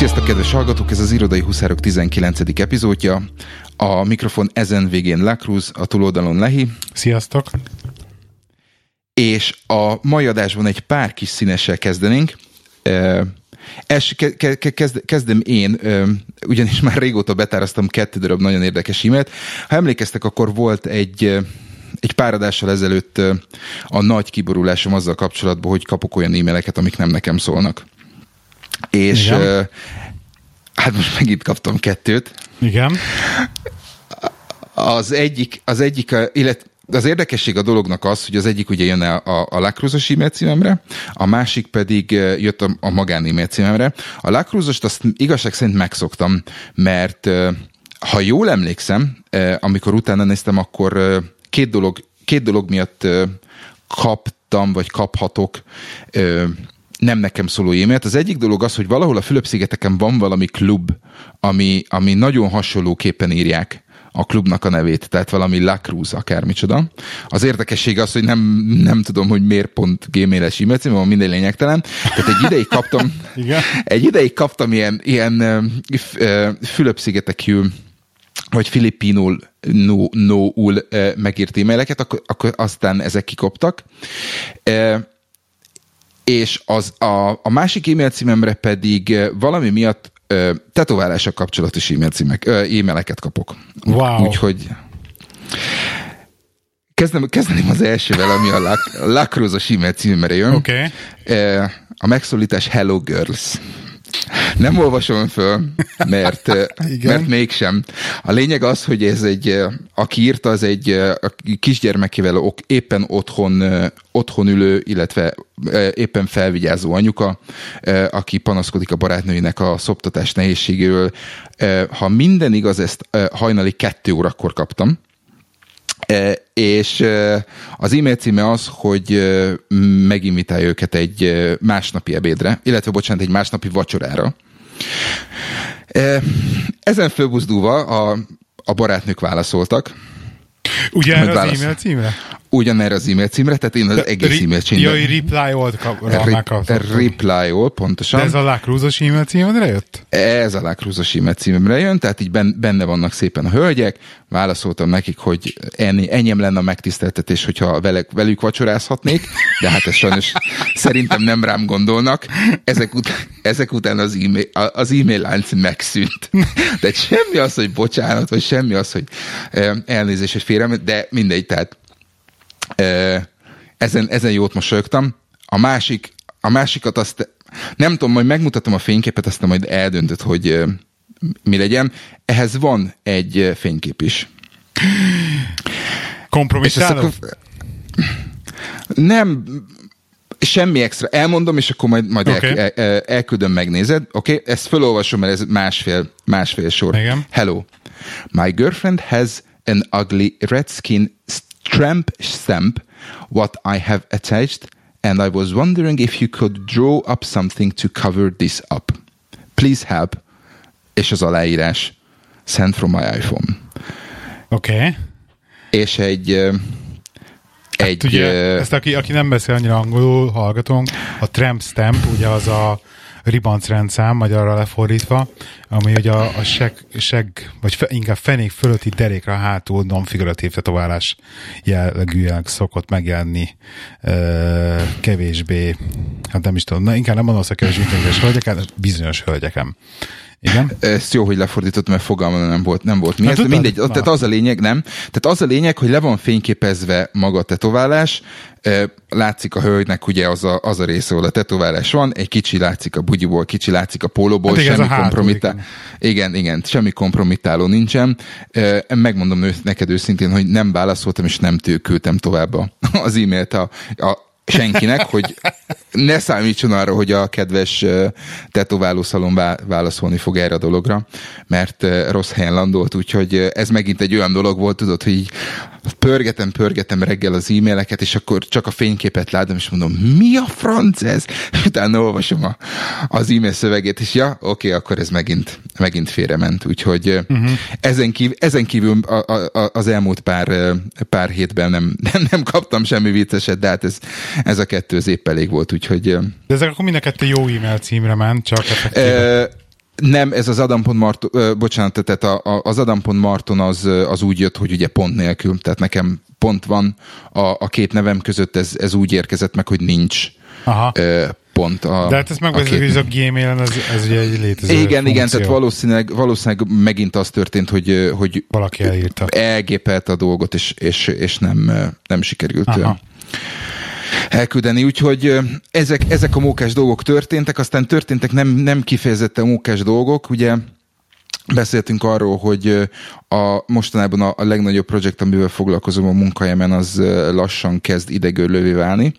Sziasztok, kedves hallgatók! Ez az Irodai Huszárok 19. epizódja. A mikrofon ezen végén Lacruz, a túloldalon Lehi. Sziasztok! És a mai adásban egy pár kis színessel kezdenénk. Es, ke, ke, kezd, kezdem én, ugyanis már régóta betáraztam kettő darab nagyon érdekes e-mailt. Ha emlékeztek, akkor volt egy egy pár adással ezelőtt a nagy kiborulásom azzal kapcsolatban, hogy kapok olyan e-maileket, amik nem nekem szólnak. És Igen. hát most megint kaptam kettőt. Igen. Az egyik, az egyik, illetve az érdekesség a dolognak az, hogy az egyik ugye jön a, a, a Lacruzos e-mail címemre, a másik pedig jött a, a magán e-mail címemre. A Lacruzost azt igazság szerint megszoktam, mert ha jól emlékszem, amikor utána néztem, akkor két dolog, két dolog miatt kaptam, vagy kaphatok nem nekem szóló e-mailt. Az egyik dolog az, hogy valahol a Fülöp-szigeteken van valami klub, ami, ami nagyon hasonlóképpen írják a klubnak a nevét, tehát valami La Cruz, akármicsoda. Az érdekesség az, hogy nem, nem tudom, hogy miért pont gmail-es e-mail minden lényegtelen. Tehát egy ideig kaptam, egy ideig kaptam ilyen, ilyen Fülöp-szigetekű vagy filipinul no, no-ul megírt e-maileket, akkor, akkor aztán ezek kikoptak. És az, a, a másik e-mail címemre pedig valami miatt tetoválással kapcsolatos e-mail címek, e-maileket kapok. Wow. Úgyhogy kezdem, kezdeném az elsővel, ami a Lacrozos e-mail címemre jön. Okay. A megszólítás Hello Girls. Nem olvasom föl, mert, mert mégsem. A lényeg az, hogy ez egy, aki írta, az egy a kisgyermekével éppen otthon, otthon ülő, illetve éppen felvigyázó anyuka, aki panaszkodik a barátnőinek a szoptatás nehézségéről. Ha minden igaz, ezt hajnali kettő órakor kaptam, és az e-mail címe az, hogy meginvitálja őket egy másnapi ebédre, illetve bocsánat, egy másnapi vacsorára. Ezen fölbuzdulva a, a barátnők válaszoltak. Ugye erre az e-mail címre? Ugyanerre az e-mail címre, tehát én az De, egész e-mail címre. Jaj, reply all Reply all, pontosan. De ez a Lacruzos e-mail címre jött? Ez a Lacruzos e-mail címre jön, tehát így benne vannak szépen a hölgyek, válaszoltam nekik, hogy ennyi, ennyiem lenne a megtiszteltetés, hogyha velük, velük vacsorázhatnék, de hát ez sajnos szerintem nem rám gondolnak. Ezek, ut- ezek után az e-mail, az e-mail lánc megszűnt. De semmi az, hogy bocsánat, vagy semmi az, hogy elnézés, hogy félre, de mindegy, tehát ezen, ezen jót mosolyogtam. A másik, a másikat azt nem tudom, majd megmutatom a fényképet, aztán majd eldöntött, hogy mi legyen. Ehhez van egy fénykép is. Kompromisszálod? Nem, semmi extra. Elmondom, és akkor majd, majd okay. el, el, elküldöm, megnézed. Oké, okay? ezt felolvasom, mert ez másfél, másfél sor. Igen. Hello. My girlfriend has an ugly red skin tramp stamp what I have attached, and I was wondering if you could draw up something to cover this up. Please help. És az aláírás. Send from my iPhone. Oké. Okay. És egy hát egy... Hát ugye, ezt aki, aki nem beszél annyira angolul, hallgatónk, a tramp stamp, ugye az a ribancrendszám, magyarra lefordítva, ami ugye a, a seg, seg, vagy fe, inkább fenék fölötti derékra hátul non-figuratív tetoválás jellegűen szokott megjelenni ö, kevésbé, hát nem is tudom, na, inkább nem mondom a kevésbé hölgyeken, bizonyos hölgyeken. Igen? Ezt jó, hogy lefordítottam, mert fogalmam nem volt, nem volt mi. Hát, mindegy, na. tehát az a lényeg, nem. Tehát az a lényeg, hogy le van fényképezve maga a tetoválás, látszik a hölgynek ugye az a, az a része, ahol a tetoválás van, egy kicsi látszik a bugyiból, kicsi látszik a pólóból, hát semmi kompromittáló. Igen, igen, semmi kompromittáló nincsen. Megmondom neked őszintén, hogy nem válaszoltam, és nem tőkültem tovább az e-mailt a, a senkinek, hogy ne számítson arra, hogy a kedves tetoválószalon válaszolni fog erre a dologra, mert rossz helyen landolt, úgyhogy ez megint egy olyan dolog volt, tudod, hogy így pörgetem, pörgetem reggel az e-maileket, és akkor csak a fényképet látom, és mondom, mi a franc ez? Utána olvasom a, az e-mail szövegét, és ja, oké, akkor ez megint, megint félrement. Úgyhogy uh-huh. ezen, kívül, ezen kívül a, a, az elmúlt pár, pár hétben nem, nem, nem kaptam semmi vicceset, de hát ez, ez a kettő az épp elég volt, úgyhogy... De ezek akkor mind a kettő jó e-mail címre ment, csak effektíve. Nem, ez az Adam.Marton, uh, bocsánat, tehát a, a, az Adam.Marton az, az úgy jött, hogy ugye pont nélkül, tehát nekem pont van a, a két nevem között, ez, ez úgy érkezett meg, hogy nincs Aha. Pont a De hát ezt hogy ez a Gmail-en, ez, ez ugye egy létező Igen, funkció. igen, tehát valószínűleg, valószínűleg megint az történt, hogy, hogy valaki elírta. Elgépelt a dolgot, és, és, és nem, nem sikerült Aha elküldeni. Úgyhogy ezek, ezek a mókás dolgok történtek, aztán történtek nem, nem kifejezetten mókás dolgok, ugye Beszéltünk arról, hogy a mostanában a, a legnagyobb projekt, amivel foglalkozom a munkahelyemen, az lassan kezd idegörlővé válni.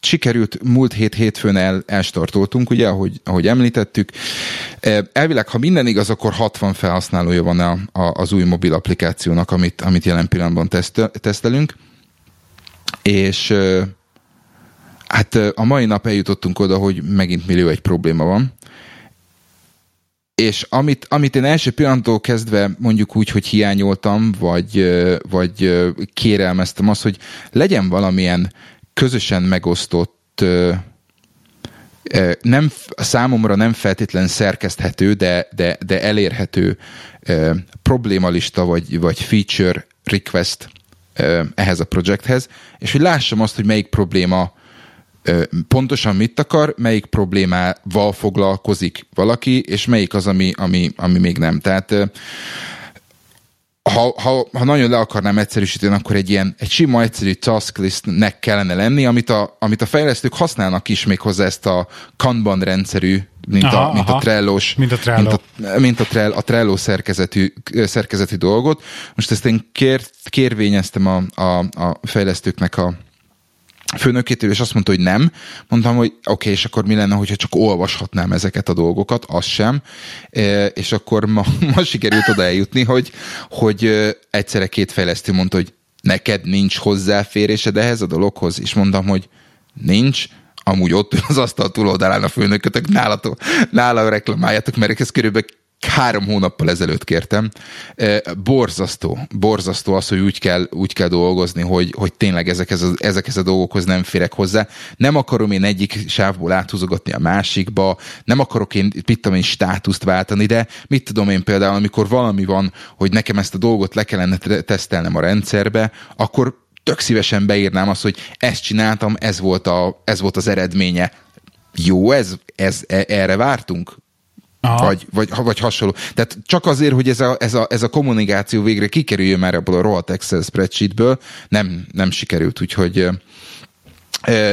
Sikerült múlt hét hétfőn el, elstartoltunk, ugye, ahogy, ahogy említettük. Elvileg, ha minden igaz, akkor 60 felhasználója van a, a, az új mobil applikációnak, amit, amit jelen pillanatban tesztelünk és hát a mai nap eljutottunk oda, hogy megint millió egy probléma van. És amit, amit én első pillanattól kezdve mondjuk úgy, hogy hiányoltam, vagy, vagy kérelmeztem az, hogy legyen valamilyen közösen megosztott nem, számomra nem feltétlen szerkeszthető, de, de, de elérhető problémalista vagy, vagy feature request ehhez a projekthez, és hogy lássam azt, hogy melyik probléma pontosan mit akar, melyik problémával foglalkozik valaki, és melyik az, ami, ami, ami még nem. Tehát ha, ha, ha nagyon le akarnám egyszerűsíteni, akkor egy ilyen egy sima, egyszerű tasklistnek kellene lenni, amit a, amit a fejlesztők használnak is még hozzá ezt a Kanban rendszerű mint, aha, a, mint a Trello-s, mint a Trello, mint a, mint a, Trello, a Trello szerkezetű, szerkezetű dolgot. Most ezt én kér, kérvényeztem a, a, a fejlesztőknek a főnökétől, és azt mondta, hogy nem. Mondtam, hogy oké, okay, és akkor mi lenne, hogyha csak olvashatnám ezeket a dolgokat, az sem. E, és akkor ma, ma sikerült oda eljutni, hogy, hogy egyszerre két fejlesztő mondta, hogy neked nincs hozzáférésed ehhez a dologhoz, és mondtam, hogy nincs, amúgy ott az asztal túloldalán a főnökötök, nálatok, nála reklamáljátok, mert ez körülbelül három hónappal ezelőtt kértem. Borzasztó, borzasztó az, hogy úgy kell, úgy kell dolgozni, hogy, hogy tényleg ezekhez a, ezekhez a dolgokhoz nem férek hozzá. Nem akarom én egyik sávból áthúzogatni a másikba, nem akarok én, mit tudom én, státuszt váltani, de mit tudom én például, amikor valami van, hogy nekem ezt a dolgot le kellene tesztelnem a rendszerbe, akkor tök szívesen beírnám azt, hogy ezt csináltam, ez volt, a, ez volt az eredménye. Jó, ez, ez e, erre vártunk? Vagy, vagy, vagy hasonló. Tehát csak azért, hogy ez a, ez a, ez a kommunikáció végre kikerüljön már ebből a rohadt Excel spreadsheetből, nem, nem sikerült, úgyhogy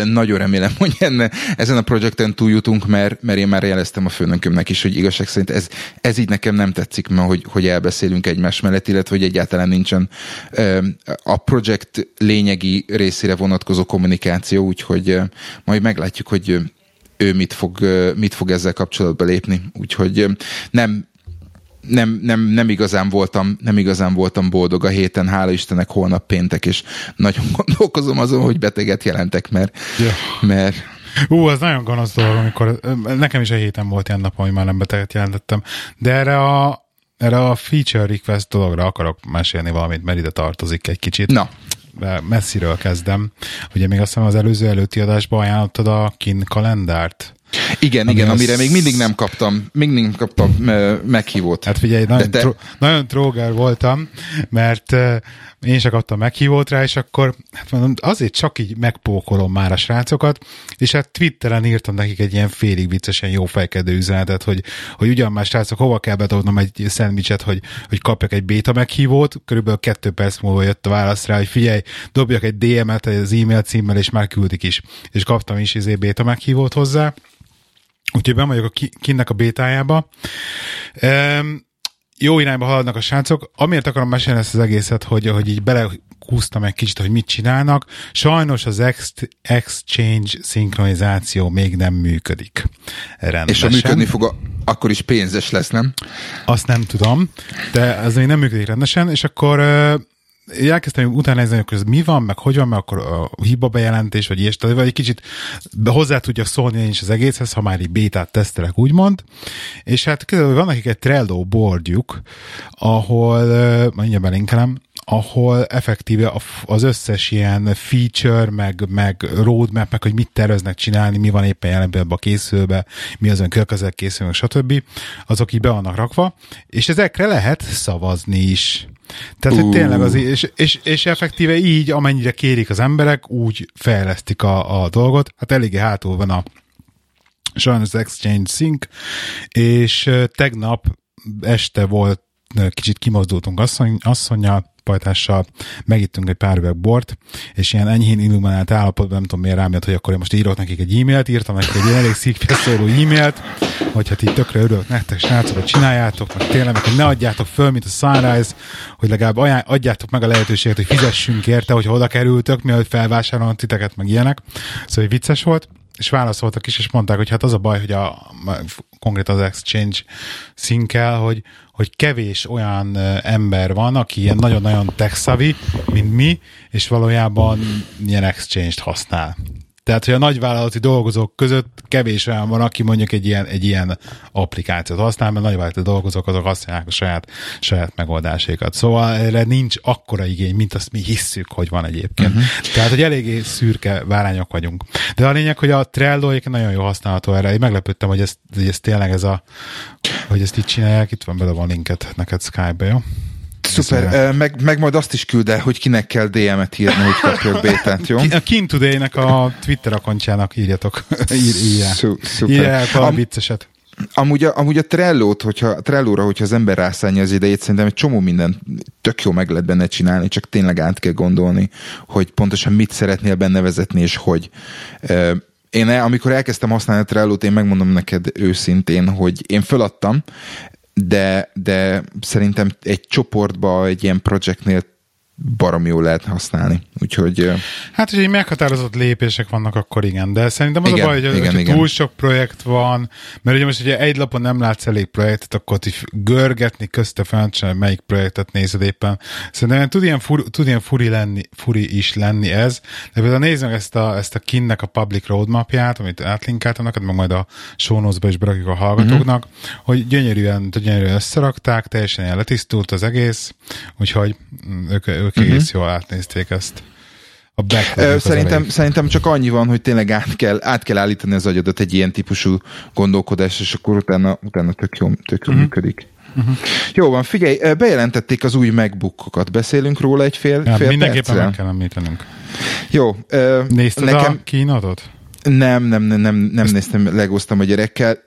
nagyon remélem, hogy enne, ezen a projekten túljutunk, mert, mert én már jeleztem a főnökömnek is, hogy igazság szerint ez, ez így nekem nem tetszik, mert hogy, hogy elbeszélünk egymás mellett, illetve hogy egyáltalán nincsen a projekt lényegi részére vonatkozó kommunikáció, úgyhogy majd meglátjuk, hogy ő mit fog, mit fog ezzel kapcsolatba lépni. Úgyhogy nem, nem, nem, nem, igazán voltam, nem igazán voltam boldog a héten, hála Istennek holnap péntek, és nagyon gondolkozom azon, hogy beteget jelentek, mert, ja. mert Ú, az nagyon gonosz dolog, amikor nekem is a héten volt ilyen nap, hogy már nem beteget jelentettem, de erre a, erre a feature request dologra akarok mesélni valamit, mert ide tartozik egy kicsit. Na. Messziről kezdem. Ugye még azt hiszem az előző előtti adásban ajánlottad a kin kalendárt. Igen, igen, az... amire még mindig nem kaptam, még nem kaptam meghívót. Hát figyelj, nagyon, te... tro- nagyon tróger voltam, mert uh, én sem kaptam meghívót rá, és akkor hát mondom, azért csak így megpókolom már a srácokat, és hát Twitteren írtam nekik egy ilyen félig viccesen jó fejkedő üzenetet, hogy, hogy ugyan már srácok, hova kell betolnom egy szendvicset, hogy, hogy kapjak egy béta meghívót, körülbelül kettő perc múlva jött a válasz rá, hogy figyelj, dobjak egy DM-et az e-mail címmel, és már küldik is. És kaptam is izé béta meghívót hozzá, Úgyhogy ben vagyok a kinnek a bétájába. Um, jó irányba haladnak a srácok. Amiért akarom mesélni ezt az egészet, hogy, hogy így belekúztam egy kicsit, hogy mit csinálnak. Sajnos az ex- exchange szinkronizáció még nem működik. Rendesen. És ha működni fog, a, akkor is pénzes lesz, nem? Azt nem tudom, de ez még nem működik rendesen, és akkor elkezdtem utána nézni, hogy mi van, meg hogy van, meg akkor a hiba bejelentés, vagy ilyes, vagy egy kicsit hozzá tudja szólni én is az egészhez, ha már így bétát tesztelek, úgymond. És hát van nekik egy Trello boardjuk, ahol, mindjárt belinkelem, ahol effektíve az összes ilyen feature, meg, meg roadmap, meg hogy mit terveznek csinálni, mi van éppen jelen a készülbe, mi az ön közel készül, stb. Azok így be vannak rakva, és ezekre lehet szavazni is. Tehát, hogy tényleg az, és, és, és effektíve így, amennyire kérik az emberek, úgy fejlesztik a, a dolgot. Hát eléggé hátul van a sajnos az Exchange Sync, és tegnap este volt, kicsit kimozdultunk asszony, asszonyjal, pajtással megittünk egy pár üveg bort, és ilyen enyhén illuminált állapotban, nem tudom miért rám jött, hogy akkor én most írok nekik egy e-mailt, írtam nekik egy elég szóló e-mailt, hogy hát így tökre örülök nektek, srácok, hogy csináljátok, meg tényleg, hogy ne adjátok föl, mint a Sunrise, hogy legalább ajánl, adjátok meg a lehetőséget, hogy fizessünk érte, hogy oda kerültök, mielőtt felvásárolnak titeket, meg ilyenek. Szóval hogy vicces volt és válaszoltak is, és mondták, hogy hát az a baj, hogy a, konkrét az exchange szinkel, hogy, hogy kevés olyan ember van, aki ilyen nagyon-nagyon tech mint mi, és valójában ilyen exchange-t használ. Tehát, hogy a nagyvállalati dolgozók között kevés olyan van, aki mondjuk egy ilyen, egy ilyen applikációt használ, mert nagyvállalati dolgozók azok használják a saját, saját megoldásaikat. Szóval erre nincs akkora igény, mint azt mi hisszük, hogy van egyébként. Uh-huh. Tehát, hogy eléggé szürke várányok vagyunk. De a lényeg, hogy a Trello nagyon jó használható erre. Én meglepődtem, hogy ez, hogy ez tényleg ez a, hogy ezt így csinálják. Itt van bele a linket neked Skype-be, jó? Szuper, meg, meg majd azt is küld el, hogy kinek kell DM-et írni, hogy kapjuk bétát, jó? A Kin Today-nek a Twitter akontjának írjatok. Ír, írjál. Szuper. Írjál valami vicceset. Amúgy a, amúgy a Trello-t, hogyha, Trello-ra, hogyha az ember rászállja az idejét, szerintem egy csomó minden tök jó meg lehet benne csinálni, csak tényleg át kell gondolni, hogy pontosan mit szeretnél benne vezetni, és hogy. Én amikor elkezdtem használni a Trello-t, én megmondom neked őszintén, hogy én föladtam, de, de szerintem egy csoportba, egy ilyen projektnél barom jól lehet használni. Úgyhogy... Hát, hogy meghatározott lépések vannak, akkor igen, de szerintem az igen, a baj, hogy, igen, hogy igen. túl sok projekt van, mert ugye most, hogyha egy lapon nem látsz elég projektet, akkor így görgetni közte fel, melyik projektet nézed éppen. Szerintem tud ilyen, fur, tud ilyen furi, lenni, furi is lenni ez, de például meg ezt a, ezt a kinnek a public roadmapját, amit átlinkáltam neked, meg majd a show is berakjuk a hallgatóknak, mm-hmm. hogy gyönyörűen, gyönyörűen összerakták, teljesen ilyen letisztult az egész, úgyhogy mm, ők, ők uh-huh. egész jól átnézték ezt. A back szerintem, szerintem csak annyi van, hogy tényleg át kell, át kell állítani az agyadat egy ilyen típusú gondolkodás, és akkor utána, utána tök jó, tök jó uh-huh. működik. Uh-huh. Jó van, figyelj, bejelentették az új MacBookokat. Beszélünk róla egy fél, ja, fél Mindenképpen meg kell említenünk. Jó. Nézted nekem... a kínatot? Nem, nem, nem, nem, nem néztem, legóztam a gyerekkel.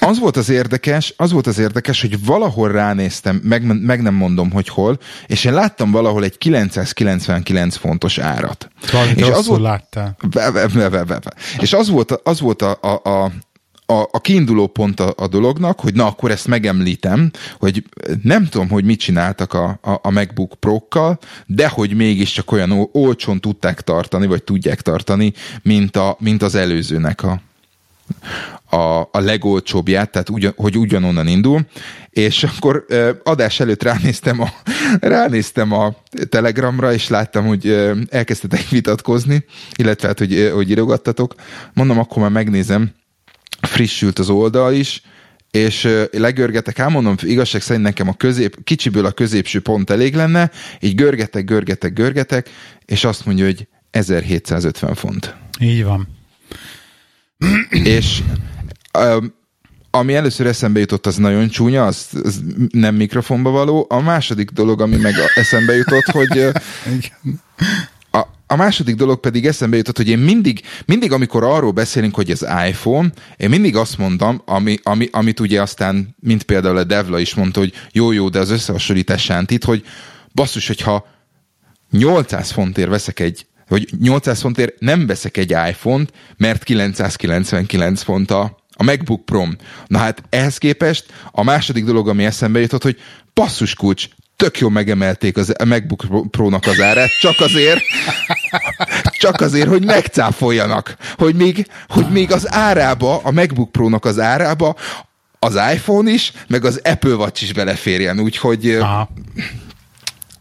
Az volt az érdekes, az volt az érdekes, hogy valahol ránéztem, meg, meg nem mondom, hogy hol, és én láttam valahol egy 999 fontos árat. Valamit és az volt, láttál. Be, be, be, be, be. És az volt, az volt a, a, a a, a kiinduló pont a, a dolognak, hogy na akkor ezt megemlítem, hogy nem tudom, hogy mit csináltak a, a, a MacBook Pro-kkal, de hogy mégiscsak olyan olcsón tudták tartani, vagy tudják tartani, mint, a, mint az előzőnek a, a, a legolcsóbbját, tehát ugyan, hogy ugyanonnan indul, és akkor adás előtt ránéztem a, ránéztem a Telegramra, és láttam, hogy elkezdtetek vitatkozni, illetve hát, hogy, hogy írogattatok. Mondom, akkor már megnézem, frissült az oldal is, és legörgetek, elmondom, igazság szerint nekem a közép, kicsiből a középső pont elég lenne, így görgetek, görgetek, görgetek, és azt mondja, hogy 1750 font. Így van. és ami először eszembe jutott, az nagyon csúnya, az, az nem mikrofonba való. A második dolog, ami meg eszembe jutott, hogy a, második dolog pedig eszembe jutott, hogy én mindig, mindig amikor arról beszélünk, hogy az iPhone, én mindig azt mondom, ami, ami, amit ugye aztán, mint például a Devla is mondta, hogy jó-jó, de az összehasonlítás sántít, hogy basszus, hogyha 800 fontért veszek egy hogy 800 fontért nem veszek egy iPhone-t, mert 999 font a, a MacBook pro Na hát ehhez képest a második dolog, ami eszembe jutott, hogy passzus kulcs, tök jó megemelték az, a MacBook Pro-nak az árát, csak azért, csak azért, hogy megcáfoljanak, hogy még, hogy még az árába, a MacBook Pro-nak az árába az iPhone is, meg az Apple Watch is beleférjen, úgyhogy Aha.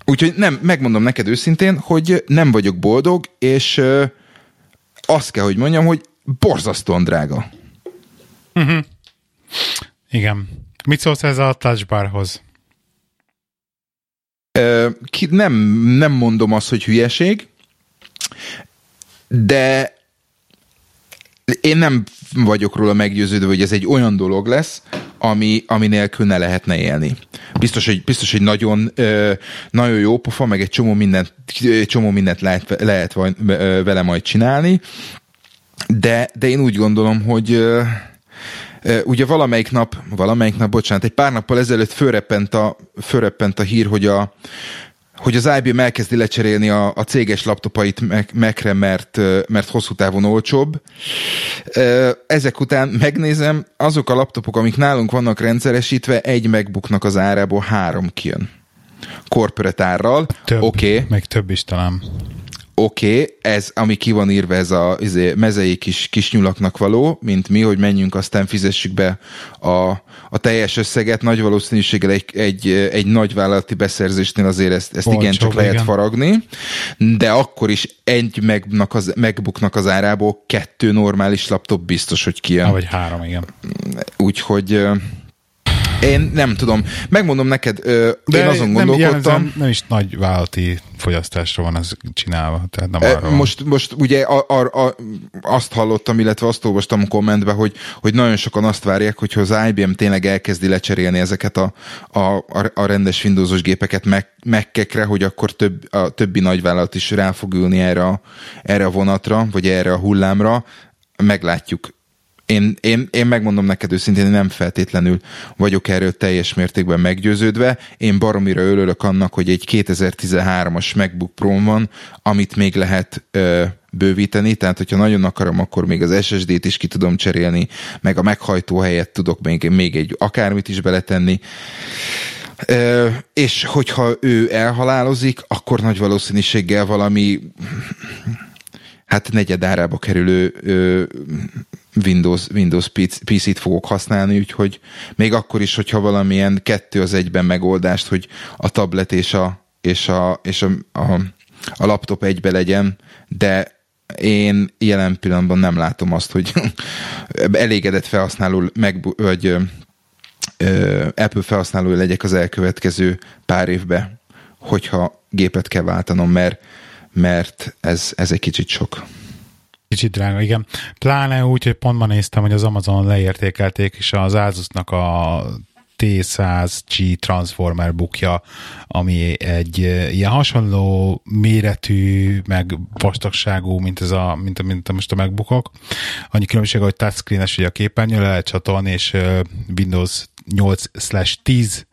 Úgyhogy nem, megmondom neked őszintén, hogy nem vagyok boldog, és azt kell, hogy mondjam, hogy borzasztóan drága. Uh-huh. Igen. Mit szólsz ez a touchbarhoz? Ki, nem, nem mondom azt, hogy hülyeség, de én nem vagyok róla meggyőződve, hogy ez egy olyan dolog lesz, ami, ami nélkül ne lehetne élni. Biztos, hogy, biztos, hogy nagyon, nagyon jó pofa, meg egy csomó mindent, csomó mindent lehet, lehet vele majd csinálni, de, de én úgy gondolom, hogy ugye valamelyik nap, valamelyik nap, bocsánat, egy pár nappal ezelőtt fölreppent a, fölreppent a hír, hogy a, hogy az IBM elkezdi lecserélni a, a céges laptopait Mac-re, mert, mert hosszú távon olcsóbb. Ezek után megnézem, azok a laptopok, amik nálunk vannak rendszeresítve, egy MacBooknak az árából három kijön. Corporate árral. Oké. Okay. Meg több is talán oké, okay, ez, ami ki van írva, ez a izé, mezei kis, kis nyulaknak való, mint mi, hogy menjünk, aztán fizessük be a, a teljes összeget. Nagy valószínűséggel egy, egy, egy nagy vállalati beszerzésnél azért ezt, ezt igen csak lehet igen. faragni, de akkor is egy megbuknak az, megbuknak az árából kettő normális laptop biztos, hogy kijön. Vagy három, igen. Úgyhogy én nem tudom. Megmondom neked, ö, De én azon nem gondolkodtam. Nem is nagy vállalati fogyasztásra van ez csinálva. Tehát nem arra most, most ugye a, a, a, azt hallottam, illetve azt olvastam a kommentbe, hogy, hogy nagyon sokan azt várják, hogy az IBM tényleg elkezdi lecserélni ezeket a, a, a rendes Windowsos gépeket mekkekre, hogy akkor több, a többi nagyvállalat is rá fog ülni erre a, erre a vonatra, vagy erre a hullámra. Meglátjuk én, én, én megmondom neked őszintén, nem feltétlenül vagyok erről teljes mértékben meggyőződve. Én baromira ölölök annak, hogy egy 2013-as MacBook pro van, amit még lehet ö, bővíteni, tehát hogyha nagyon akarom, akkor még az SSD-t is ki tudom cserélni, meg a meghajtó helyett tudok még, még egy akármit is beletenni. Ö, és hogyha ő elhalálozik, akkor nagy valószínűséggel valami hát negyed árába kerülő ö, Windows, Windows PC-t fogok használni, úgyhogy még akkor is, hogyha valamilyen kettő az egyben megoldást, hogy a tablet és a, és a, és a, a, a laptop egybe legyen, de én jelen pillanatban nem látom azt, hogy elégedett felhasználó meg, vagy ö, Apple felhasználó legyek az elkövetkező pár évben, hogyha gépet kell váltanom, mert, mert ez, ez egy kicsit sok. Kicsit drága, igen. Pláne úgy, hogy pont ma néztem, hogy az Amazon leértékelték, és az Asusnak a T100G Transformer bookja, ami egy ilyen hasonló méretű, meg vastagságú, mint, ez a, mint, mint most a megbukok. Annyi különbség, hogy touchscreen-es ugye a képernyő, le lehet csatolni, és Windows 8/10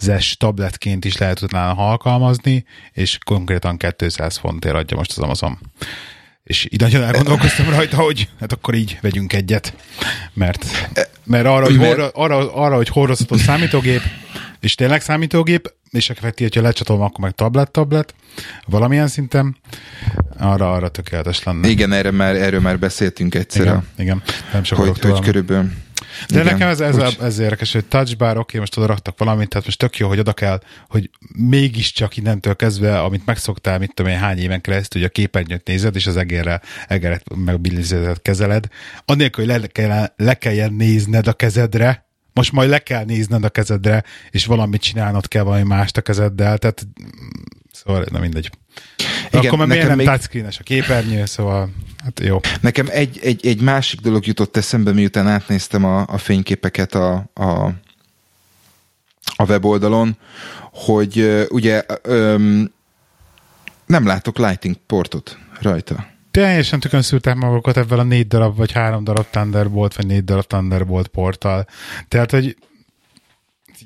zes tabletként is lehet utána alkalmazni, és konkrétan 200 fontért adja most az Amazon. És így nagyon elgondolkoztam rajta, hogy hát akkor így vegyünk egyet, mert, mert arra, hogy, horra, arra, arra, hogy hordozható számítógép, és tényleg számítógép, és effektív, hogyha lecsatolom, akkor meg tablet-tablet, valamilyen szinten, arra, arra tökéletes lenne. Igen, erre már, erről már beszéltünk egyszer. Igen, igen. nem csak hogy, hogy körülbelül de Igen, nekem ez, ez, úgy... ez érdekes, hogy touchbar, oké, okay, most oda raktak valamit, tehát most tök jó, hogy oda kell, hogy mégiscsak innentől kezdve, amit megszoktál, mit tudom én, hány éven keresztül, hogy a képernyőt nézed, és az egérre, egeret meg a kezeled, annélkül, hogy le, kell, le kelljen nézned a kezedre, most majd le kell nézned a kezedre, és valamit csinálnod kell valami mást a kezeddel, tehát szóval nem mindegy. Igen, Akkor már miért nem még... touchscreen-es a képernyő, szóval hát jó. Nekem egy, egy, egy másik dolog jutott eszembe, miután átnéztem a, a fényképeket a, a, a weboldalon, hogy ugye um, nem látok lighting portot rajta. Teljesen tökön szűrták magukat ebben a négy darab, vagy három darab Thunderbolt, vagy négy darab Thunderbolt porttal. Tehát, hogy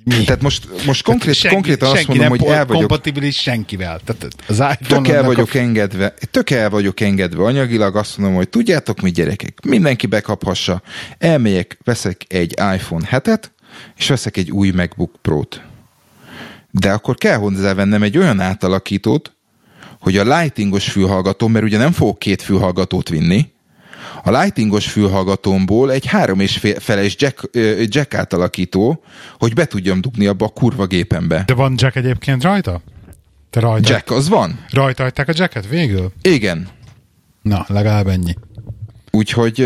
mi? Tehát most, most konkrét, senki, konkrétan azt mondom, hogy el vagyok... kompatibilis senkivel. Tehát az tök el vagyok a... engedve, tök el vagyok engedve anyagilag, azt mondom, hogy tudjátok mi gyerekek, mindenki bekaphassa. Elmegyek, veszek egy iPhone 7-et, és veszek egy új MacBook Pro-t. De akkor kell hozzávennem egy olyan átalakítót, hogy a lightingos fülhallgató, mert ugye nem fogok két fülhallgatót vinni, a lightingos fülhallgatómból egy három és feles jack, jack átalakító, hogy be tudjam dugni abba a kurva gépembe. De van jack egyébként rajta? Te rajta? Jack, az van. Rajta hagyták a jacket végül? Igen. Na, legalább ennyi. Úgyhogy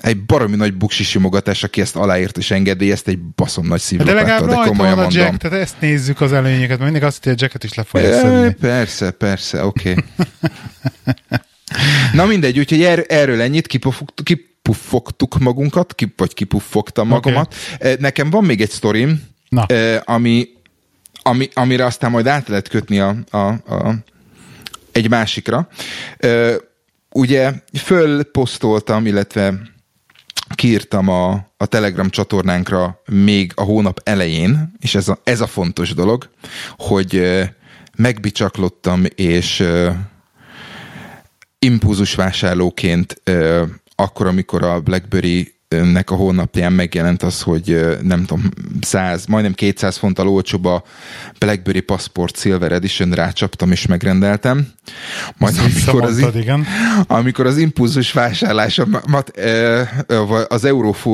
egy baromi nagy buksi simogatás, aki ezt aláírt és engedélyezt, egy baszom nagy szívű. De legalább de komolyan van a Jack, tehát ezt nézzük az előnyeket, mert mindig azt, hogy a Jacket is le fogja e, Persze, persze, oké. Okay. Na mindegy, úgyhogy er, erről ennyit kipufogtuk, kipuffogtuk magunkat, kip, vagy kipuffogtam magamat. Okay. Nekem van még egy sztorim, Na. ami, ami, amire aztán majd át lehet kötni a, a, a, egy másikra. Ugye fölposztoltam, illetve kiírtam a, a Telegram csatornánkra még a hónap elején, és ez a, ez a fontos dolog, hogy megbicsaklottam, és impulzus vásárlóként akkor, amikor a BlackBerry nek a honlapján megjelent az, hogy nem tudom, 100, majdnem 200 fonttal olcsóbb a BlackBerry Passport Silver Edition rácsaptam és megrendeltem. Majd amikor az, igen. amikor az impulzus vásárlásomat az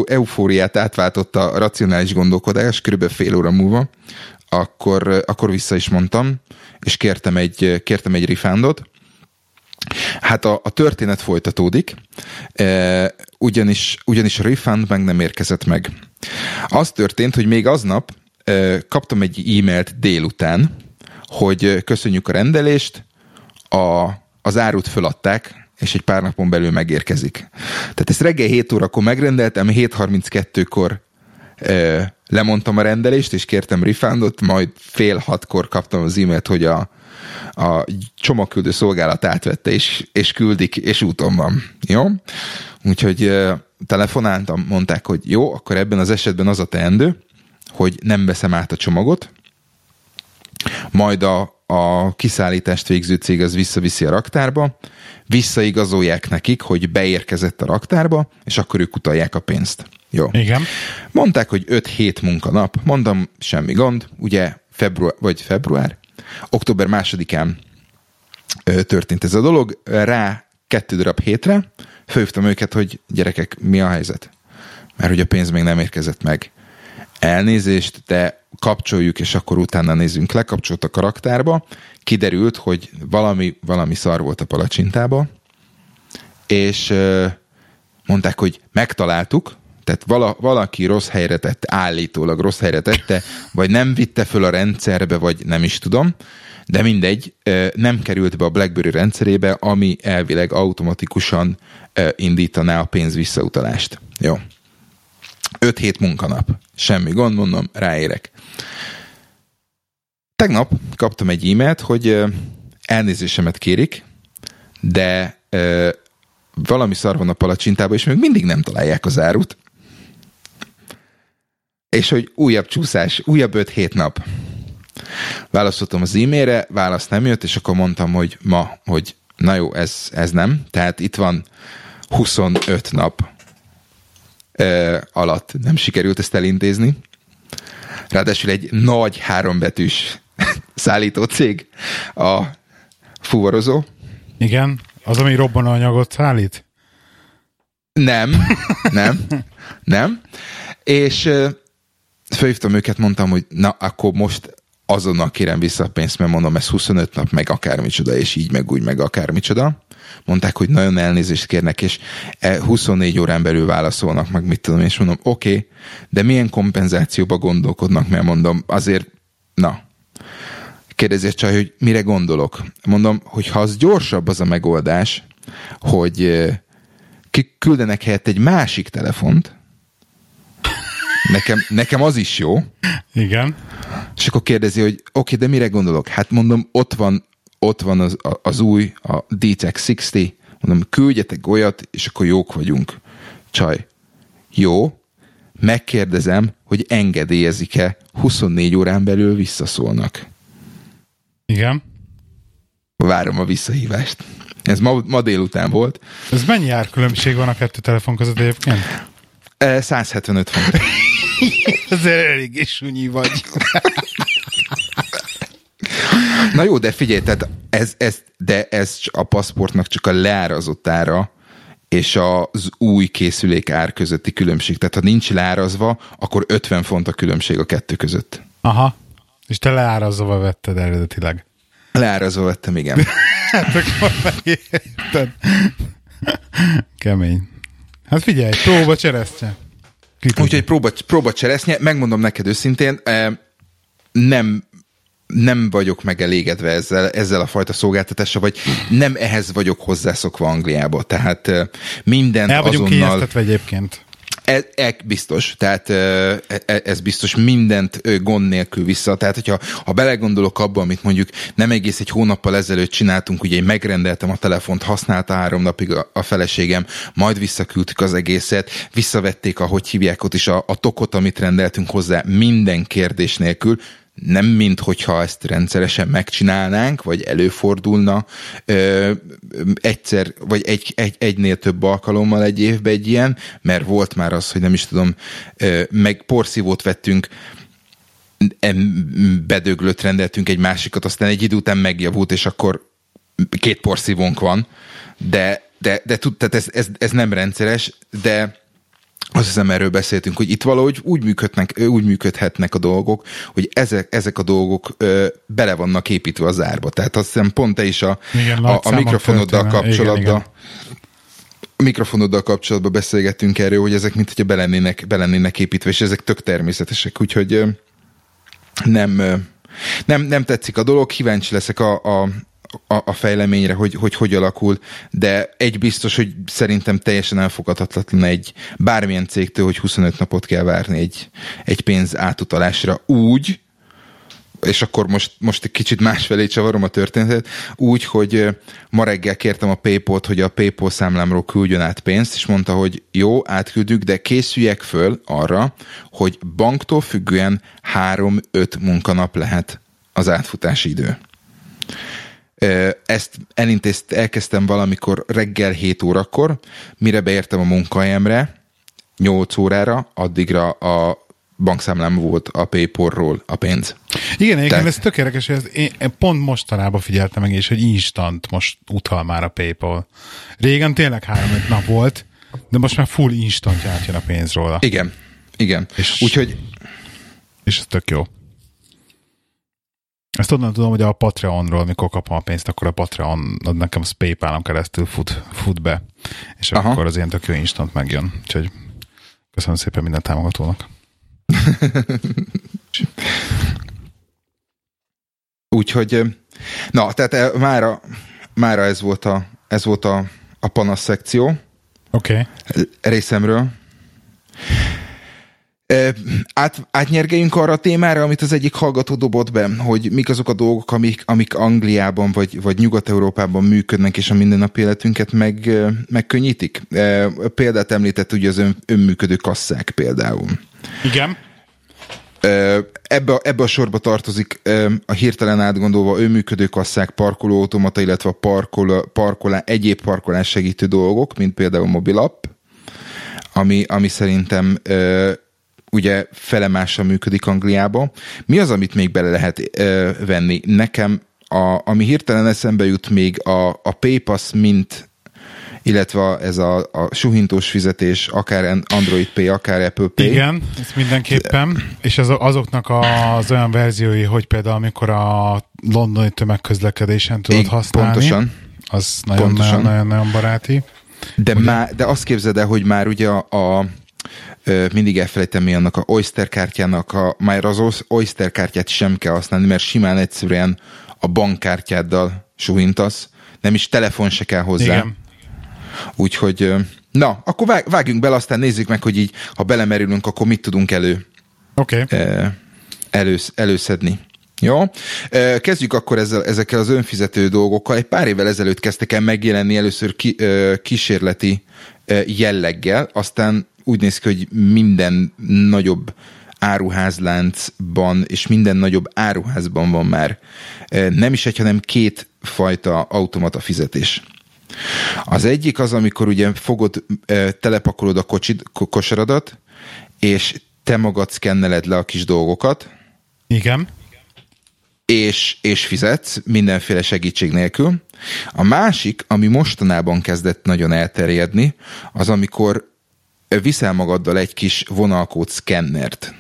eufóriát átváltotta a racionális gondolkodás, körülbelül fél óra múlva, akkor, akkor vissza is mondtam, és kértem egy, kértem egy refundot, Hát a, a történet folytatódik, e, ugyanis, ugyanis a refund meg nem érkezett meg. Az történt, hogy még aznap e, kaptam egy e-mailt délután, hogy köszönjük a rendelést, a, az árut föladták, és egy pár napon belül megérkezik. Tehát ezt reggel 7 órakor megrendeltem, 7.32-kor e, lemondtam a rendelést, és kértem refundot, majd fél hatkor kaptam az e-mailt, hogy a, a csomagküldő szolgálat átvette, és, és küldik, és úton van. Jó? Úgyhogy telefonáltam, mondták, hogy jó, akkor ebben az esetben az a teendő, hogy nem veszem át a csomagot, majd a, a kiszállítást végző cég az visszaviszi a raktárba, visszaigazolják nekik, hogy beérkezett a raktárba, és akkor ők utalják a pénzt. Jó. Igen. Mondták, hogy 5-7 munkanap. Mondom, semmi gond. Ugye február, vagy február, Október másodikán történt ez a dolog, rá kettő darab hétre főhívtam őket, hogy gyerekek, mi a helyzet? Mert hogy a pénz még nem érkezett meg. Elnézést, de kapcsoljuk, és akkor utána nézzünk. Lekapcsolt a karaktárba, kiderült, hogy valami, valami szar volt a palacsintába, és mondták, hogy megtaláltuk, tehát vala, valaki rossz helyre tette, állítólag rossz helyre tette, vagy nem vitte föl a rendszerbe, vagy nem is tudom, de mindegy, nem került be a BlackBerry rendszerébe, ami elvileg automatikusan indítaná a pénz visszautalást. Jó. 5 hét munkanap. Semmi gond, mondom, ráérek. Tegnap kaptam egy e-mailt, hogy elnézésemet kérik, de valami szar van a palacsintában, és még mindig nem találják az árut és hogy újabb csúszás, újabb 5-7 nap. Választottam az e-mailre, válasz nem jött, és akkor mondtam, hogy ma, hogy na jó, ez, ez nem. Tehát itt van 25 nap ö, alatt nem sikerült ezt elintézni. Ráadásul egy nagy hárombetűs szállító cég, a fuvarozó. Igen, az, ami robbanóanyagot szállít? Nem, nem, nem. És felhívtam őket, mondtam, hogy na, akkor most azonnal kérem vissza a pénzt, mert mondom, ez 25 nap, meg akármicsoda, és így, meg úgy, meg akármicsoda. Mondták, hogy nagyon elnézést kérnek, és 24 e órán belül válaszolnak, meg mit tudom, és mondom, oké, okay, de milyen kompenzációba gondolkodnak, mert mondom, azért, na, kérdezi a csaj, hogy mire gondolok. Mondom, hogy ha az gyorsabb az a megoldás, hogy küldenek helyett egy másik telefont, Nekem, nekem az is jó. Igen. És akkor kérdezi, hogy oké, okay, de mire gondolok? Hát mondom, ott van, ott van az, az új, a DTEC 60, mondom, küldjetek olyat, és akkor jók vagyunk. Csaj, jó, megkérdezem, hogy engedélyezik-e, 24 órán belül visszaszólnak. Igen. Várom a visszahívást. Ez ma, ma délután volt. Ez mennyi árkülönbség van a kettő telefon között egyébként? 175 font. Ezért eléggé sunyi vagy. Na jó, de figyelj, tehát ez, ez, de ez a paszportnak csak a leárazott ára, és az új készülék ár közötti különbség. Tehát ha nincs leárazva, akkor 50 font a különbség a kettő között. Aha. És te leárazva vetted eredetileg. Leárazva vettem, igen. hát akkor megérted. Kemény. Hát figyelj, próba cseresznye. Úgyhogy próba, próba cseresznye, megmondom neked őszintén, nem nem vagyok megelégedve ezzel, ezzel a fajta szolgáltatással, vagy nem ehhez vagyok hozzászokva Angliába. Tehát mindent El vagyunk azonnal... egyébként. Ez, ez biztos, tehát e, ez biztos mindent gond nélkül vissza. Tehát, hogyha ha belegondolok abba, amit mondjuk nem egész egy hónappal ezelőtt csináltunk, ugye én megrendeltem a telefont, használta három napig a, a feleségem, majd visszaküldtük az egészet, visszavették, ahogy hívják ott is a, a tokot, amit rendeltünk hozzá, minden kérdés nélkül, nem mint hogyha ezt rendszeresen megcsinálnánk, vagy előfordulna ö, egyszer, vagy egy, egy, egynél több alkalommal egy évben egy ilyen, mert volt már az, hogy nem is tudom, ö, meg porszívót vettünk, bedöglött rendeltünk egy másikat, aztán egy idő után megjavult, és akkor két porszívónk van, de, de, de tud, tehát ez, ez, ez nem rendszeres, de azt hiszem erről beszéltünk, hogy itt valahogy úgy, működnek, úgy működhetnek a dolgok, hogy ezek, ezek a dolgok ö, bele vannak építve az árba. Tehát azt hiszem pont te is a, igen, a, a mikrofonoddal kapcsolatban igen, igen. A mikrofonoddal kapcsolatban beszélgettünk erről, hogy ezek mint hogyha belennének, belennének építve, és ezek tök természetesek, úgyhogy ö, nem, ö, nem, nem tetszik a dolog, kíváncsi leszek a, a, a, a fejleményre, hogy, hogy hogy alakul, de egy biztos, hogy szerintem teljesen elfogadhatatlan egy bármilyen cégtől, hogy 25 napot kell várni egy, egy pénz átutalásra úgy, és akkor most, most egy kicsit másfelé csavarom a történetet, úgy, hogy ma reggel kértem a Paypal-t, hogy a Paypal számlámról küldjön át pénzt, és mondta, hogy jó, átküldjük, de készüljek föl arra, hogy banktól függően 3-5 munkanap lehet az átfutási idő. Ezt elintézt, elkezdtem valamikor reggel 7 órakor, mire beértem a munkahelyemre, 8 órára, addigra a bankszámlám volt a Paypal-ról a pénz. Igen, igen, Tehát... ez tökéletes, ez én pont mostanában figyeltem meg is, hogy instant most utal már a Paypal. Régen tényleg három nap volt, de most már full instant átjön a pénz róla. Igen, igen. És, Úgyhogy... És ez tök jó. Ezt onnan tudom, hogy a Patreonról, mikor kapom a pénzt, akkor a Patreon ad nekem a Paypal-on keresztül fut, fut be, és Aha. akkor az ilyen tök jó instant megjön. Úgyhogy köszönöm szépen minden támogatónak. Úgyhogy, na, tehát mára, mára ez volt a, ez volt a, a panasz szekció. Oké. Okay. Részemről. Át, átnyergeljünk arra a témára, amit az egyik hallgató dobott be, hogy mik azok a dolgok, amik, amik Angliában vagy, vagy Nyugat-Európában működnek, és a mindennapi életünket meg, megkönnyítik. Példát említett ugye az ön, önműködő kasszák például. Igen. Ebbe, ebbe a sorba tartozik a hirtelen átgondolva önműködő kasszák, parkolóautomata, illetve a parkol, parkolá, egyéb parkolás segítő dolgok, mint például mobilapp, ami, ami szerintem ugye felemással működik Angliába. Mi az, amit még bele lehet ö, venni? Nekem, a, ami hirtelen eszembe jut még a, a PayPass mint illetve ez a, a suhintós fizetés, akár Android Pay, akár Apple Pay. Igen, ez mindenképpen, és az, azoknak az olyan verziói, hogy például amikor a londoni tömegközlekedésen tudod Igen, használni, pontosan. az nagyon-nagyon baráti. De, már, de azt képzeld el, hogy már ugye a, a mindig elfelejtem mi annak a Oyster kártyának, a, már az Oyster kártyát sem kell használni, mert simán egyszerűen a bankkártyáddal suhintasz, nem is telefon se kell hozzá. Igen. Úgyhogy, na, akkor vág, vágjunk bele, aztán nézzük meg, hogy így, ha belemerülünk, akkor mit tudunk elő, okay. elősz, előszedni. Jó? Kezdjük akkor ezzel, ezekkel az önfizető dolgokkal. Egy pár évvel ezelőtt kezdtek el megjelenni először ki, kísérleti jelleggel, aztán úgy néz ki, hogy minden nagyobb áruházláncban és minden nagyobb áruházban van már nem is egy, hanem két fajta automata fizetés. Az egyik az, amikor ugye fogod, telepakolod a kocsid, kosaradat, és te magad szkenneled le a kis dolgokat. Igen. És, és fizetsz mindenféle segítség nélkül. A másik, ami mostanában kezdett nagyon elterjedni, az amikor viszel magaddal egy kis vonalkód szkennert.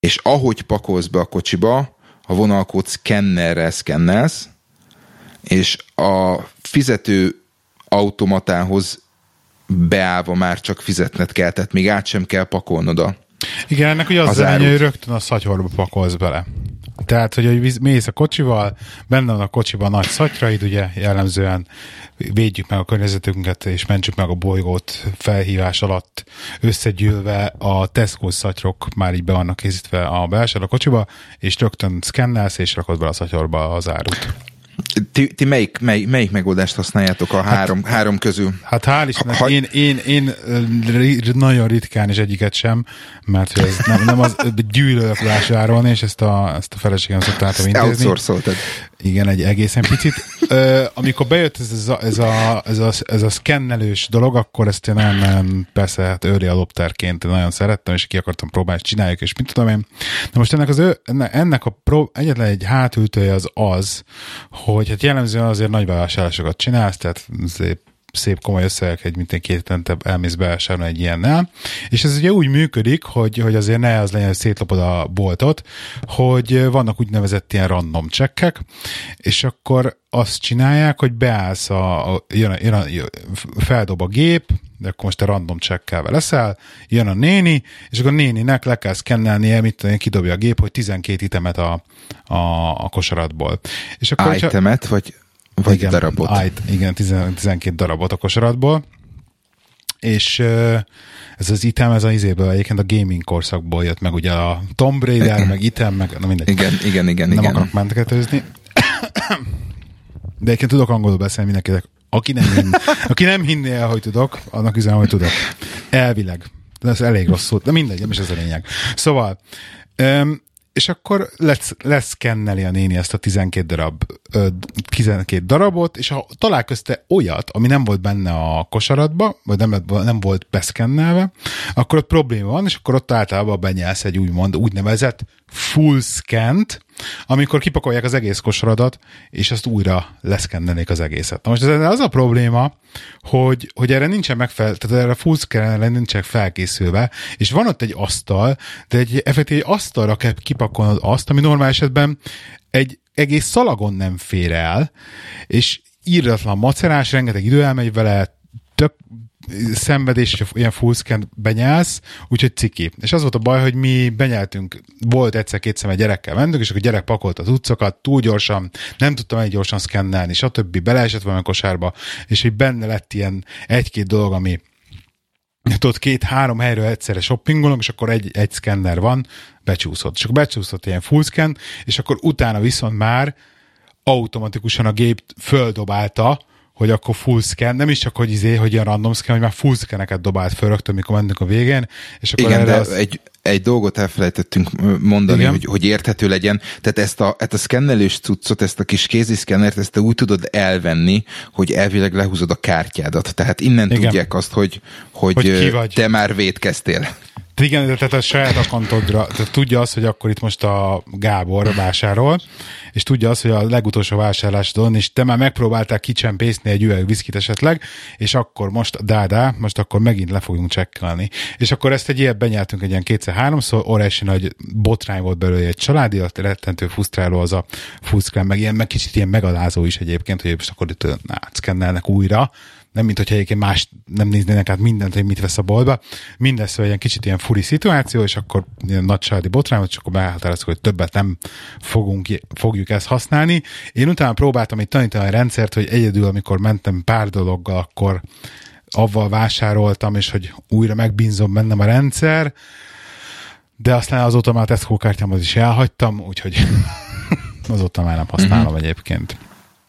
És ahogy pakolsz be a kocsiba, a vonalkód szkennerrel szkennelsz, és a fizető automatához beállva már csak fizetned kell, tehát még át sem kell pakolnod a Igen, ennek ugye az, az előnye, hogy rögtön a szatyorba pakolsz bele. Tehát, hogy, hogy mész a kocsival, benne van a kocsiban nagy szatyraid, ugye jellemzően védjük meg a környezetünket, és mentsük meg a bolygót felhívás alatt összegyűlve a Tesco szatyrok már így be vannak készítve a belső a kocsiba, és rögtön szkennelsz, és rakod be a szatyorba az árut. Ti, ti melyik, mely, melyik megoldást használjátok a hát, három, három közül? Hát hál' Istennek, ha, én, én, én, nagyon ritkán is egyiket sem, mert ez nem, nem az gyűlölök vásárolni, és ezt a, ezt a feleségem szokta intézni. Outsourcoltad. Igen, egy egészen picit. Ö, amikor bejött ez, ez, a, ez, a, ez, a, ez a szkennelős dolog, akkor ezt én nem, nem persze hát early adopterként nagyon szerettem, és ki akartam próbálni, és csináljuk, és mit tudom én. De most ennek, az ennek a pró, egyetlen egy hátültője az az, hogy hát jellemzően azért nagy bevásárlásokat csinálsz, tehát szép komoly összegek, egy mint egy két hetente elmész bevásárolni egy ilyennel. És ez ugye úgy működik, hogy, hogy azért ne az legyen, hogy szétlopod a boltot, hogy vannak úgynevezett ilyen random csekkek, és akkor azt csinálják, hogy beállsz a, a, jön a, jön a feldob a gép, de akkor most te random csekkelve leszel, jön a néni, és akkor a néninek le kell szkennelnie, mit tudom, kidobja a gép, hogy 12 itemet a, a, a kosaratból. És akkor, Itemet, hogyha... vagy vagy igen, darabot. Ájt, igen, 12 darabot a kosaratból. És ez az item, ez az izéből egyébként a gaming korszakból jött meg, ugye a Tomb Raider, meg item, meg na mindegy. Igen, igen, igen. Nem igen. akarok menteketőzni. De egyébként tudok angolul beszélni mindenkinek. Aki nem, hinn, aki nem hinné el, hogy tudok, annak üzenem, hogy tudok. Elvileg. De ez elég rosszul. De mindegy, nem is ez a lényeg. Szóval, és akkor lesz, leszkenneli a néni ezt a 12 darab, 12 darabot, és ha talál közte olyat, ami nem volt benne a kosaratba, vagy nem, nem volt beszkennelve, akkor ott probléma van, és akkor ott általában benyelsz egy úgymond úgynevezett full scant, amikor kipakolják az egész kosaradat, és azt újra leszkennelik az egészet. Na most ez az a probléma, hogy, hogy erre nincsen megfel, tehát erre full scannerre nincsen felkészülve, és van ott egy asztal, de egy effektív egy asztalra kell kipakolnod azt, ami normál esetben egy egész szalagon nem fér el, és írdatlan macerás, rengeteg idő elmegy vele, tök szenvedés, és ilyen fullscan benyelsz, úgyhogy ciki. És az volt a baj, hogy mi benyeltünk, volt egyszer-kétszer egy gyerekkel mentünk, és akkor gyerek pakolt az utcokat, túl gyorsan, nem tudtam egy gyorsan szkennelni, stb. beleesett valami kosárba, és hogy benne lett ilyen egy-két dolog, ami tudod, két-három helyről egyszerre shoppingolunk, és akkor egy, egy szkenner van, becsúszott. És akkor becsúszott ilyen full és akkor utána viszont már automatikusan a gép földobálta, hogy akkor full scan, nem is csak, hogy izé, hogy ilyen random scan, hogy már full scaneket dobált föl rögtön, mikor mentünk a végén. És akkor Igen, de az... egy, egy dolgot elfelejtettünk mondani, hogy, hogy érthető legyen. Tehát ezt a, ezt a szkennelős cuccot, ezt a kis kézi szkennert, ezt te úgy tudod elvenni, hogy elvileg lehúzod a kártyádat. Tehát innen Igen. tudják azt, hogy, hogy, hogy te már védkeztél. Igen, tehát a saját akantodra, tehát tudja azt, hogy akkor itt most a Gábor vásárol, és tudja azt, hogy a legutolsó vásárlásodon, és te már megpróbáltál kicsempészni egy üveg viszkit esetleg, és akkor most, dádá, most akkor megint le fogunk csekkelni. És akkor ezt egy ilyet benyeltünk egy ilyen kétszer-háromszor, óriási nagy botrány volt belőle egy családi, rettentő fusztráló az a fuszkrán, meg ilyen, meg kicsit ilyen megalázó is egyébként, hogy most akkor itt átszkennelnek újra, nem mint hogyha egyébként más nem néznének át mindent, hogy mit vesz a boltba. Mindez szóval egy kicsit ilyen furi szituáció, és akkor ilyen nagy családi botrány, és akkor behatároztuk, hogy többet nem fogunk, fogjuk ezt használni. Én utána próbáltam itt tanítani a rendszert, hogy egyedül, amikor mentem pár dologgal, akkor avval vásároltam, és hogy újra megbínzom bennem a rendszer, de aztán azóta már a Tesco kártyámat is elhagytam, úgyhogy azóta már nem használom mm-hmm. egyébként.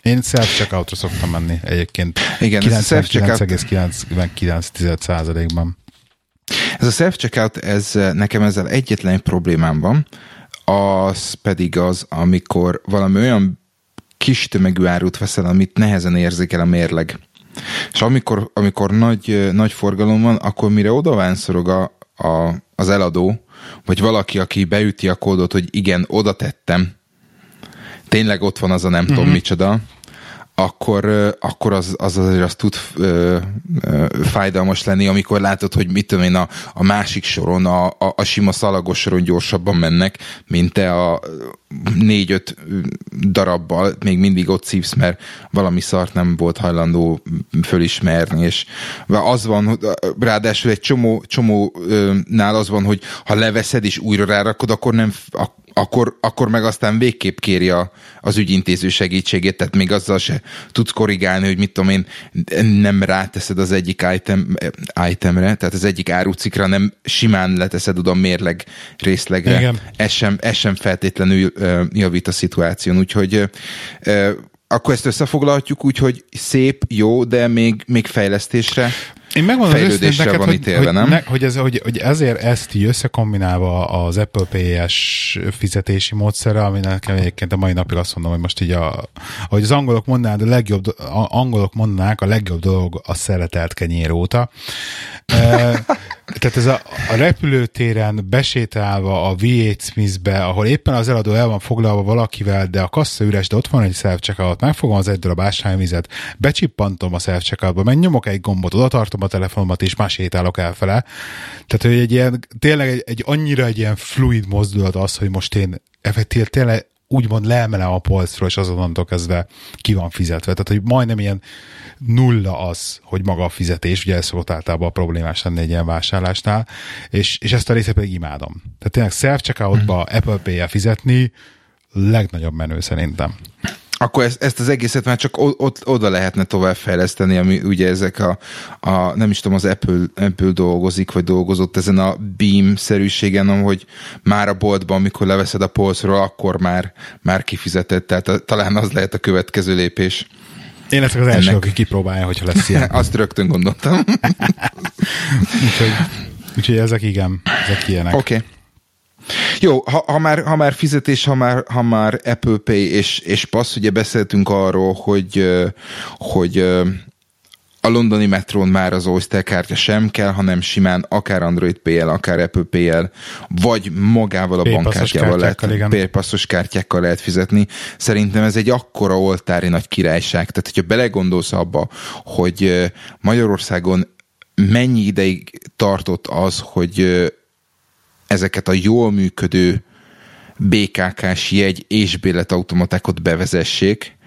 Én self-checkout-ra szoktam menni egyébként. Igen, 99,99%-ban. Ez a self-checkout, ez nekem ezzel egyetlen problémám van, az pedig az, amikor valami olyan kis tömegű árut veszel, amit nehezen érzékel a mérleg. És amikor, amikor nagy, nagy forgalom van, akkor mire odavánszorog a, a, az eladó, vagy valaki, aki beüti a kódot, hogy igen, oda tettem, tényleg ott van az a nem uh-huh. tudom mhm. micsoda, akkor, akkor az, az azért az tud ö, ö, fájdalmas lenni, amikor látod, hogy mit tudom én, a, a másik soron, a, a, a sima szalagos soron gyorsabban mennek, mint te a négy-öt darabbal még mindig ott szívsz, mert valami szart nem volt hajlandó fölismerni, és az van, ráadásul egy csomó, csomónál az van, hogy ha leveszed és újra rárakod, akkor nem, akkor, akkor meg aztán végképp kéri a, az ügyintéző segítségét, tehát még azzal se tudsz korrigálni, hogy mit tudom én, nem ráteszed az egyik item, itemre, tehát az egyik árucikra, nem simán leteszed oda a mérleg részlegre. Igen. Ez sem, ez sem feltétlenül uh, javít a szituáción, úgyhogy uh, akkor ezt összefoglalhatjuk úgy, hogy szép, jó, de még, még fejlesztésre én megmondom fejlődésre neked, van hogy, ítélve, hogy, nem? Ne, hogy, ez, hogy, hogy ezért ezt így összekombinálva az Apple Pay-es fizetési módszere, ami nekem egyébként a mai napig azt mondom, hogy most így a, hogy az angolok mondanák, a legjobb, a angolok mondanák, a legjobb dolog a szeretelt kenyér óta. Tehát ez a, a repülőtéren besétálva a V8 Smith-be, ahol éppen az eladó el van foglalva valakivel, de a kassa üres, de ott van egy self checkout megfogom az egy darab ásványvizet, becsippantom a self checkoutba, meg nyomok egy gombot, oda tartom a telefonomat, és más sétálok elfele. Tehát, hogy egy ilyen, tényleg egy, egy annyira egy ilyen fluid mozdulat az, hogy most én effektív tényleg úgymond leemelem a polcról, és azonnantól kezdve ki van fizetve. Tehát, hogy majdnem ilyen nulla az, hogy maga a fizetés, ugye ez szokott általában a problémás lenni egy ilyen vásárlásnál, és, és ezt a részét pedig imádom. Tehát tényleg self-checkoutba hmm. Apple Pay-el fizetni legnagyobb menő szerintem akkor ezt, ezt az egészet már csak ott, oda lehetne tovább fejleszteni, ami ugye ezek a, a nem is tudom, az Apple, Apple dolgozik, vagy dolgozott ezen a Beam-szerűségen, hogy már a boltban, amikor leveszed a polcról, akkor már, már kifizetett, tehát a, talán az lehet a következő lépés. Én leszek az első, aki kipróbálja, hogyha lesz ilyen. Azt rögtön gondoltam. úgyhogy, úgyhogy ezek igen, ezek ilyenek. Oké. Okay. Jó, ha, ha, már, ha már fizetés, ha már, ha már Apple Pay és, és passz, ugye beszéltünk arról, hogy, hogy a londoni metrón már az Oyster kártya sem kell, hanem simán akár Android Pay-el, akár Apple Pay-el, vagy magával a bankkártyával lehet, paypasszos kártyákkal lehet fizetni. Szerintem ez egy akkora oltári nagy királyság. Tehát, hogyha belegondolsz abba, hogy Magyarországon mennyi ideig tartott az, hogy ezeket a jól működő BKK-s jegy és béletautomatákat bevezessék,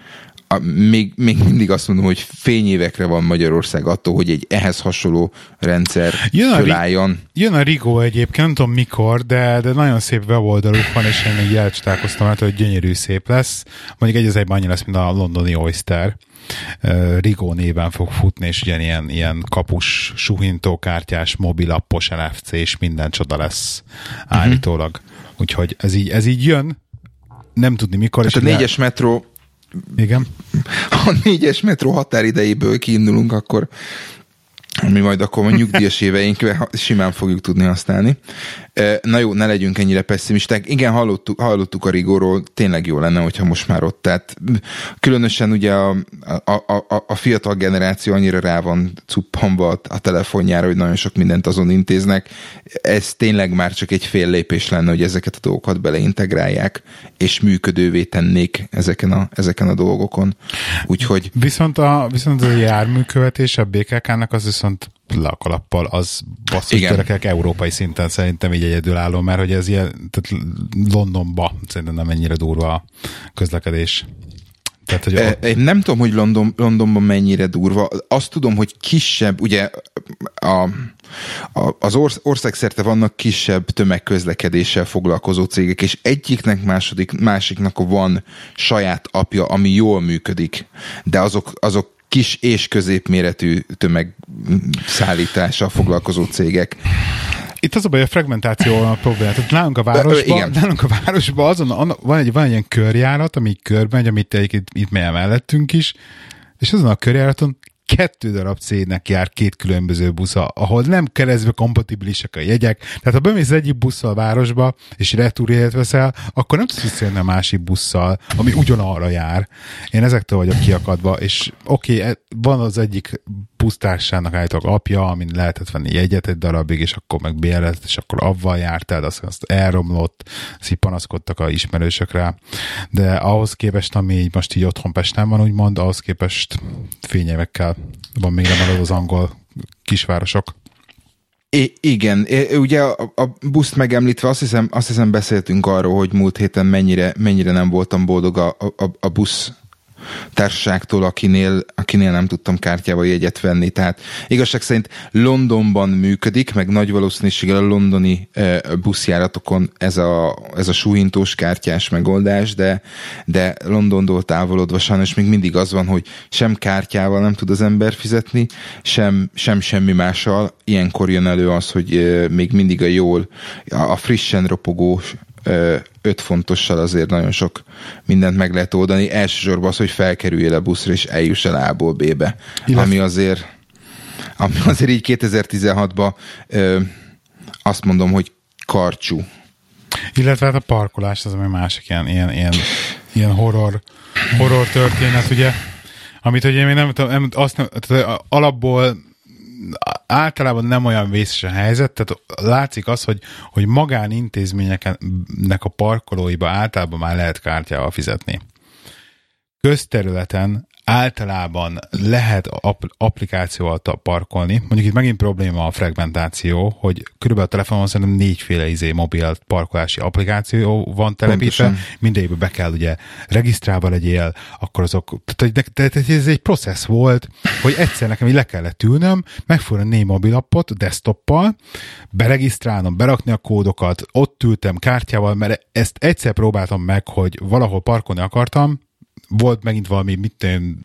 a, még, még mindig azt mondom, hogy fényévekre van Magyarország attól, hogy egy ehhez hasonló rendszer jön fölálljon. Jön a Rigo egyébként, nem tudom mikor, de, de nagyon szép weboldaluk van, és én még jelcsitálkoztam, hát, hogy gyönyörű szép lesz. Mondjuk egy az egyben annyi lesz, mint a londoni Oyster. Rigo néven fog futni, és ugyanilyen ilyen kapus, suhintókártyás, mobilappos NFC, és minden csoda lesz uh-huh. állítólag. Úgyhogy ez így, ez így jön, nem tudni mikor. Hát és a négyes metró igen. Ha a négyes metró határidejéből kiindulunk, akkor mi majd akkor a nyugdíjas éveinkre simán fogjuk tudni használni. Na jó, ne legyünk ennyire pessimisták. Igen, hallottuk, hallottuk a rigóról, tényleg jó lenne, hogyha most már ott. Tehát különösen ugye a, a, a, a fiatal generáció annyira rá van cuppanva a telefonjára, hogy nagyon sok mindent azon intéznek. Ez tényleg már csak egy fél lépés lenne, hogy ezeket a dolgokat beleintegrálják, és működővé tennék ezeken a, ezeken a dolgokon. Úgyhogy... Viszont a, viszont a járműkövetés a BKK-nak az viszont le a kalappal, az basszus törekek európai szinten szerintem így egyedülálló, mert hogy ez ilyen, tehát Londonba szerintem nem ennyire durva a közlekedés. Tehát, hogy a... Én nem tudom, hogy London, Londonban mennyire durva. Azt tudom, hogy kisebb, ugye a, a, az orsz, országszerte vannak kisebb tömegközlekedéssel foglalkozó cégek, és egyiknek második, másiknak van saját apja, ami jól működik, de azok, azok kis és középméretű tömegszállítással foglalkozó cégek. Itt az a baj, a fragmentáció a probléma. Tehát nálunk a városban, igen. nálunk a városban azon, van, egy, van egy ilyen körjárat, ami körben, amit itt, itt mellettünk is, és azon a körjáraton kettő darab cégnek jár két különböző busza, ahol nem keresztbe kompatibilisek a jegyek. Tehát ha bemész egyik busszal a városba, és retúrjegyet veszel, akkor nem tudsz visszajönni a másik busszal, ami ugyanarra jár. Én ezektől vagyok kiakadva, és oké, okay, e, van az egyik pusztársának állítólag apja, amin lehetett venni jegyet egy darabig, és akkor meg bérlet, és akkor avval jártál, azt, azt elromlott, szipanaszkodtak a ismerősökre, de ahhoz képest, ami így most így otthon Pesten van, úgymond, ahhoz képest fényévekkel van még nem az angol kisvárosok. I- igen, ugye a, a buszt megemlítve azt hiszem, azt hiszem beszéltünk arról, hogy múlt héten mennyire, mennyire nem voltam boldog a, a, a busz társaságtól, akinél, akinél nem tudtam kártyával jegyet venni. Tehát igazság szerint Londonban működik, meg nagy valószínűséggel a londoni e, buszjáratokon ez a, ez a súhintós kártyás megoldás, de, de Londontól távolodva sajnos még mindig az van, hogy sem kártyával nem tud az ember fizetni, sem, sem semmi mással. Ilyenkor jön elő az, hogy e, még mindig a jól, a frissen ropogó öt fontossal azért nagyon sok mindent meg lehet oldani. Elsősorban az, hogy felkerüljél a buszra, és eljuss el A-ból B-be. Illetve... Ami azért, ami azért így 2016-ban azt mondom, hogy karcsú. Illetve hát a parkolás az, ami másik ilyen, ilyen, ilyen, ilyen horror, horror történet, ugye, amit ugye én nem tudom, azt nem, tehát alapból általában nem olyan vészes a helyzet, tehát látszik az, hogy, hogy magánintézményeknek a parkolóiba általában már lehet kártyával fizetni. Közterületen általában lehet ap- applikációval parkolni. Mondjuk itt megint probléma a fragmentáció, hogy körülbelül a telefonon szerintem négyféle izé mobil parkolási applikáció van telepítve, mindegyikbe be kell ugye regisztrálva legyél, akkor azok, tehát, tehát ez egy processz volt, hogy egyszer nekem így le kellett ülnöm, megfogni négy mobilappot desktoppal, beregisztrálnom, berakni a kódokat, ott ültem kártyával, mert ezt egyszer próbáltam meg, hogy valahol parkolni akartam, volt megint valami, mit tudom,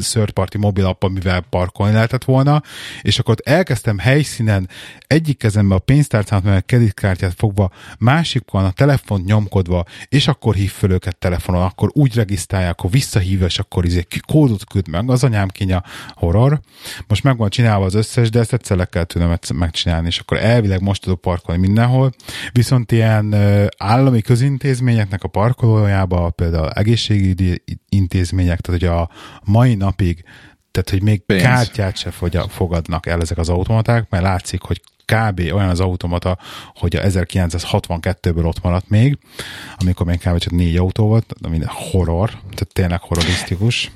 third party mobil app, amivel parkolni lehetett volna, és akkor ott elkezdtem helyszínen egyik kezembe a pénztárcámat, mert a kreditkártyát fogva, másikon a telefont nyomkodva, és akkor hív föl őket telefonon, akkor úgy regisztrálják, akkor visszahívja, és akkor izé kódot küld meg, az anyám kinya horror. Most meg van csinálva az összes, de ezt egyszer le kell tudnom megcsinálni, és akkor elvileg most tudok parkolni mindenhol, viszont ilyen állami közintézményeknek a parkolójába, például egészségügyi intézmények, tehát hogy a mai napig, tehát hogy még Pénz. kártyát se fogadnak el ezek az automaták, mert látszik, hogy kb. olyan az automata, hogy a 1962-ből ott maradt még, amikor még kb. csak négy autó volt, ami horror, tehát tényleg horrorisztikus.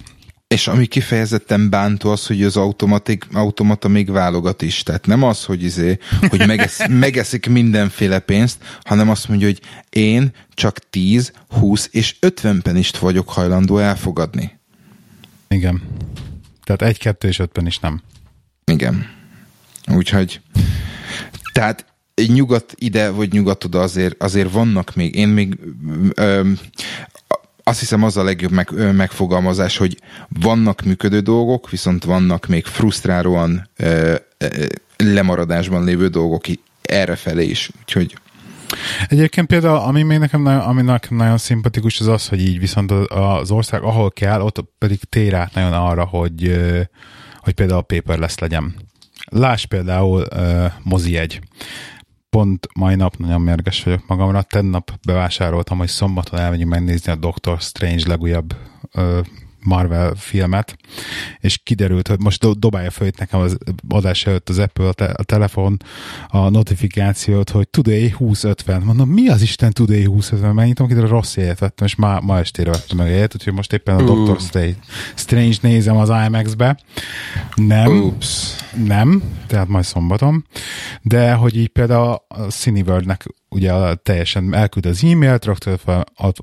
És ami kifejezetten bántó az, hogy az automatik, automata még válogat is. Tehát nem az, hogy, izé, hogy megesz, megeszik mindenféle pénzt, hanem azt mondja, hogy én csak 10, 20 és 50 penist vagyok hajlandó elfogadni. Igen. Tehát egy, kettő és ötben is nem. Igen. Úgyhogy tehát nyugat ide, vagy nyugat oda azért, azért vannak még, én még ö, azt hiszem az a legjobb meg, megfogalmazás, hogy vannak működő dolgok, viszont vannak még frusztrálóan ö, ö, lemaradásban lévő dolgok errefelé is. Úgyhogy Egyébként például, ami még nekem, ami nekem nagyon szimpatikus, az az, hogy így viszont az ország, ahol kell, ott pedig tér át nagyon arra, hogy, hogy például a paper lesz legyen. Láss például uh, mozi egy. Pont mai nap nagyon mérges vagyok magamra. Tennap bevásároltam, hogy szombaton elmegyünk megnézni a Doctor Strange legújabb uh, Marvel filmet, és kiderült, hogy most do- dobálja föl itt nekem az adás előtt az Apple a, te- a telefon a notifikációt, hogy Today 2050. Mondom, mi az Isten Today 2050? Megnyitom, hogy rossz jegyet vettem, és ma, ma estére vettem meg jegyet, úgyhogy most éppen a uh. Doctor Strange nézem az IMAX-be. Nem. Oops. Nem, tehát majd szombaton. De hogy így például a Cineworld-nek ugye teljesen elküld az e-mailt, rögtön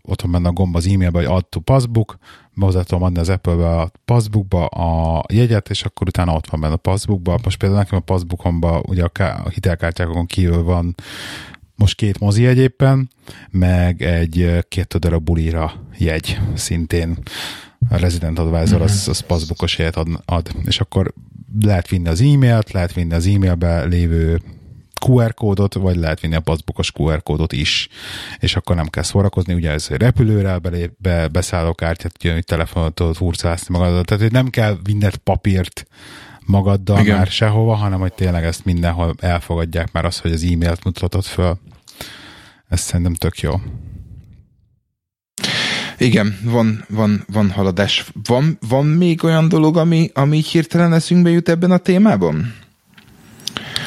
ott van benne a gomb az e-mailbe, hogy add to passbook, hozzá tudom adni az Apple-be a passbookba a jegyet, és akkor utána ott van benne a passbookba. Most például nekem a passbookomba ugye a, a hitelkártyákon kívül van most két mozi egyébben, meg egy két darab bulira jegy szintén. A Resident Advisor az, mhm. az passbookos jegyet ad, ad, és akkor lehet vinni az e-mailt, lehet vinni az e-mailbe lévő QR kódot, vagy lehet vinni a paszbukos QR kódot is, és akkor nem kell szórakozni, ugye ez repülőre belé, be, beszállókártyát, hogy telefonotot hurcálászni magadat, tehát nem kell vinned papírt magaddal Igen. már sehova, hanem hogy tényleg ezt mindenhol elfogadják már az, hogy az e-mailt mutatod föl. Ez szerintem tök jó. Igen, van, van, van haladás. Van, van még olyan dolog, ami, ami hirtelen eszünkbe jut ebben a témában?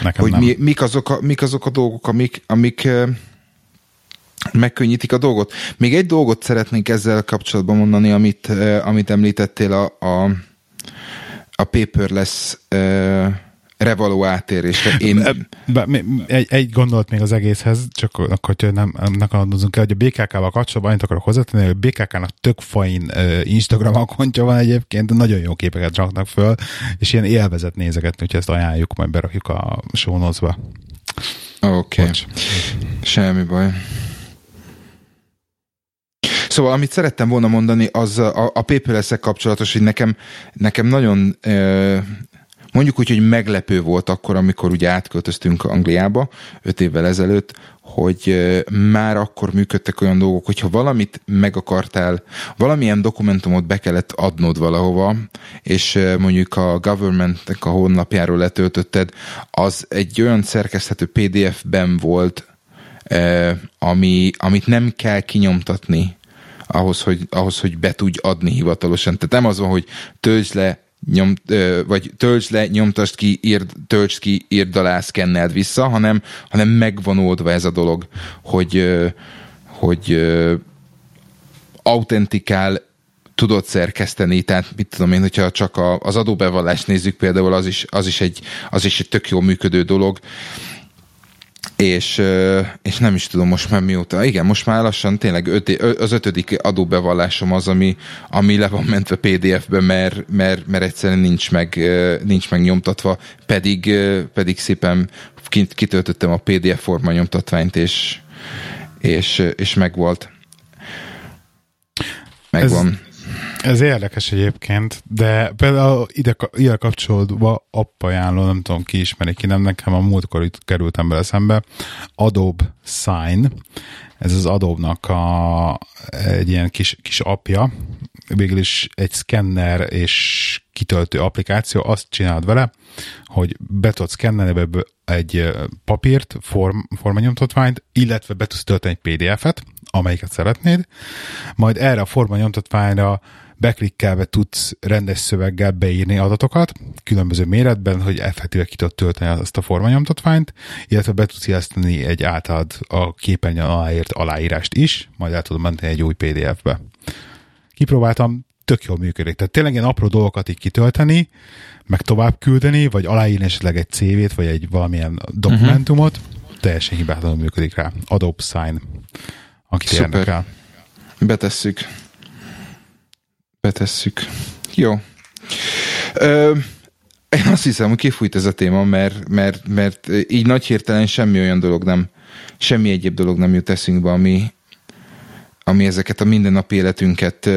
Nekem hogy nem. Mi, mik, azok a, mik azok a dolgok, amik, amik megkönnyítik a dolgot. Még egy dolgot szeretnénk ezzel kapcsolatban mondani, amit, amit említettél a, a, a paperless revaló átérésre. Én... Egy, egy gondolat még az egészhez, csak akkor, hogy nem, nem akadozunk el, hogy a BKK-val kapcsolatban annyit akarok hozzátenni, hogy a BKK-nak tök fain Instagram akontja van egyébként, nagyon jó képeket raknak föl, és ilyen élvezet nézegetni, úgyhogy ezt ajánljuk, majd berakjuk a show. Oké. Okay. Semmi baj. Szóval, amit szerettem volna mondani, az a, a paperless kapcsolatos, hogy nekem, nekem nagyon uh, mondjuk úgy, hogy meglepő volt akkor, amikor ugye átköltöztünk Angliába, öt évvel ezelőtt, hogy már akkor működtek olyan dolgok, hogyha valamit meg akartál, valamilyen dokumentumot be kellett adnod valahova, és mondjuk a governmentnek a honlapjáról letöltötted, az egy olyan szerkeszthető PDF-ben volt, ami, amit nem kell kinyomtatni ahhoz, hogy, ahhoz, hogy be tudj adni hivatalosan. Tehát nem az van, hogy töltsd le nyom, vagy töltsd le, nyomtasd ki, írd, töltsd ki, írd alá, szkenneld vissza, hanem, hanem megvan oldva ez a dolog, hogy, hogy autentikál tudod szerkeszteni, tehát mit tudom én, hogyha csak a, az adóbevallást nézzük például, az is, az is, egy, az is egy tök jó működő dolog, és, és nem is tudom most már mióta. Igen, most már lassan tényleg öt, az ötödik adóbevallásom az, ami, ami le van mentve PDF-be, mert, mert, mert egyszerűen nincs meg, nincs meg nyomtatva, pedig, pedig szépen kitöltöttem a PDF forma nyomtatványt, és, és, és megvolt. Megvan. Ez, ez érdekes egyébként, de például ide, ide kapcsolódva appajánló, nem tudom ki ismeri ki, nem nekem a múltkor itt kerültem bele szembe, Adobe Sign, ez az Adobe-nak a, egy ilyen kis, kis apja, végül is egy szkenner és kitöltő applikáció, azt csinálod vele, hogy be tudsz szkennelni egy papírt, form, formanyomtatványt, illetve be tudsz tölteni egy PDF-et, amelyiket szeretnéd, majd erre a formanyomtatványra beklikkelve tudsz rendes szöveggel beírni adatokat, különböző méretben, hogy effektíve ki tudod tölteni azt a formanyomtatványt, illetve be tudsz jeleszteni egy általad a képernyőn aláírt aláírást is, majd el tudod menteni egy új PDF-be. Kipróbáltam, tök jól működik. Tehát tényleg ilyen apró dolgokat így kitölteni, meg tovább küldeni, vagy aláírni esetleg egy CV-t, vagy egy valamilyen dokumentumot, uh-huh. teljesen hibátlanul működik rá. Adobe Sign, akit érdekel. Betesszük betesszük. Jó. Ö, én azt hiszem, hogy kifújt ez a téma, mert, mert, mert így nagy hirtelen semmi olyan dolog nem, semmi egyéb dolog nem jut eszünkbe, ami, ami ezeket a mindennapi életünket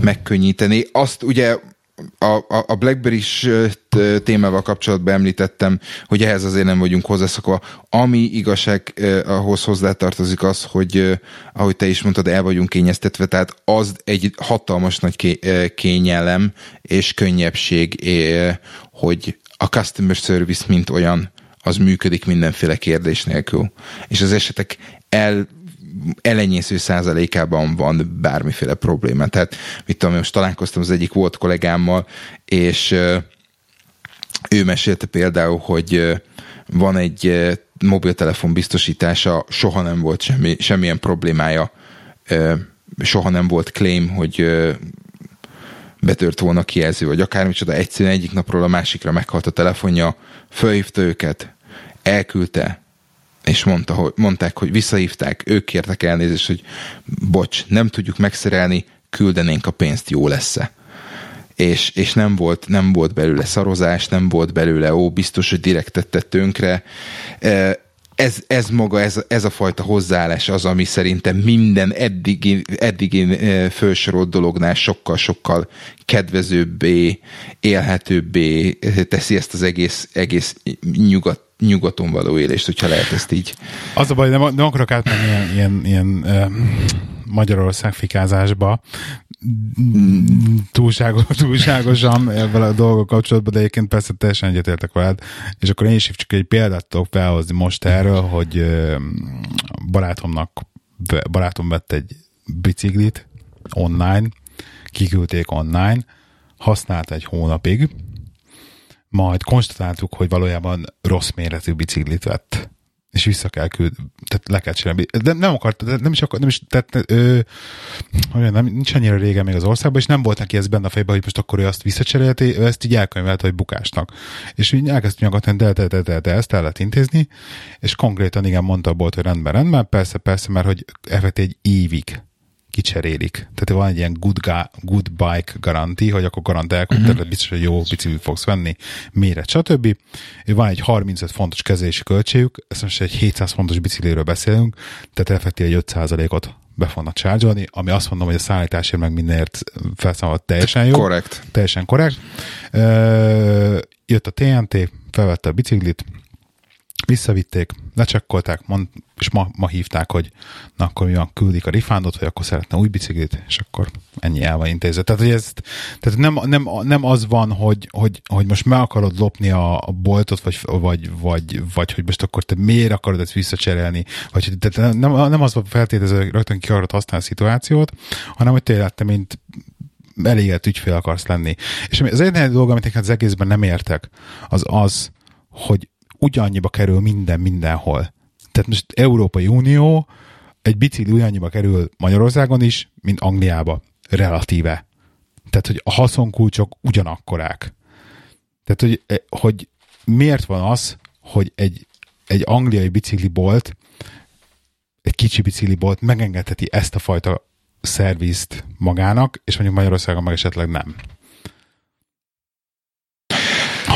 megkönnyíteni. Azt ugye a, a Blackberry-s témával kapcsolatban említettem, hogy ehhez azért nem vagyunk hozzászokva. Ami igazság ahhoz hozzátartozik az, hogy ahogy te is mondtad, el vagyunk kényeztetve, tehát az egy hatalmas nagy kényelem és könnyebbség, hogy a customer service mint olyan az működik mindenféle kérdés nélkül. És az esetek el elenyésző százalékában van bármiféle probléma. Tehát, mit tudom, most találkoztam az egyik volt kollégámmal, és ő mesélte például, hogy van egy mobiltelefon biztosítása, soha nem volt semmi, semmilyen problémája, soha nem volt claim, hogy betört volna kijelző, vagy akármicsoda, egyszerűen egyik napról a másikra meghalt a telefonja, fölhívta őket, elküldte, és mondta, hogy, mondták, hogy visszahívták, ők kértek elnézést, hogy bocs, nem tudjuk megszerelni, küldenénk a pénzt, jó lesz-e. És, és nem, volt, nem volt belőle szarozás, nem volt belőle, ó, biztos, hogy direkt tette tönkre. Ez, ez maga, ez, ez a fajta hozzáállás az, ami szerintem minden eddigi, eddigi felsorolt dolognál sokkal-sokkal kedvezőbbé, élhetőbbé teszi ezt az egész, egész nyugat nyugaton való élést, hogyha lehet ezt így. Az a baj, nem, nem akarok átmenni ilyen, ilyen, ilyen uh, Magyarország fikázásba, túlságos, túlságosan ebben a dolgok kapcsolatban, de egyébként persze teljesen egyetértek veled, és akkor én is csak egy példát tudok felhozni most erről, hogy barátomnak, barátom vett egy biciklit online, kiküldték online, használt egy hónapig, majd konstatáltuk, hogy valójában rossz méretű biciklit vett és vissza kell küld, tehát le kell csinálni. De nem akart, nem is akart, nem is, tehát ő, nem, nincs annyira régen még az országban, és nem volt neki ez benne a fejben, hogy most akkor ő azt visszacserélte, ő ezt így elkönyvelte, hogy bukásnak. És így elkezdtünk nyugodtan, de, de, de, de, de, ezt el lehet intézni, és konkrétan igen mondta a bolt, hogy rendben, rendben, persze, persze, mert hogy effektív egy évig kicserélik. Tehát van egy ilyen good, ga, good bike garanti, hogy akkor garantálják, hogy uh-huh. biztos, hogy jó biciklit fogsz venni, méret, stb. Van egy 35 fontos kezelési költségük, ezt most egy 700 fontos bicikliről beszélünk, tehát effektív egy 5%-ot be fognak csárgyalni, ami azt mondom, hogy a szállításért meg mindenért felszámolt teljesen jó. Korrekt. Teljesen korrekt. Jött a TNT, felvette a biciklit, visszavitték, lecsekkolták, mond, és ma, ma hívták, hogy na akkor mi van, küldik a rifándot, hogy akkor szeretne új biciklit, és akkor ennyi el van intézve. Tehát, hogy ez, tehát nem, nem, nem, az van, hogy, hogy, hogy most meg akarod lopni a, a boltot, vagy, vagy, vagy, vagy, hogy most akkor te miért akarod ezt visszacserélni, vagy tehát nem, nem az van feltételező, hogy rögtön ki akarod használni a szituációt, hanem hogy tényleg te, mint elégett ügyfél akarsz lenni. És az egyetlen dolog, amit az egészben nem értek, az az, hogy ugyannyiba kerül minden mindenhol. Tehát most Európai Unió, egy bicikli ugyannyiba kerül Magyarországon is, mint Angliába, relatíve. Tehát, hogy a haszonkulcsok ugyanakkorák. Tehát, hogy, eh, hogy miért van az, hogy egy, egy angliai biciklibolt, egy kicsi biciklibolt megengedheti ezt a fajta szervizt magának, és mondjuk Magyarországon meg esetleg nem.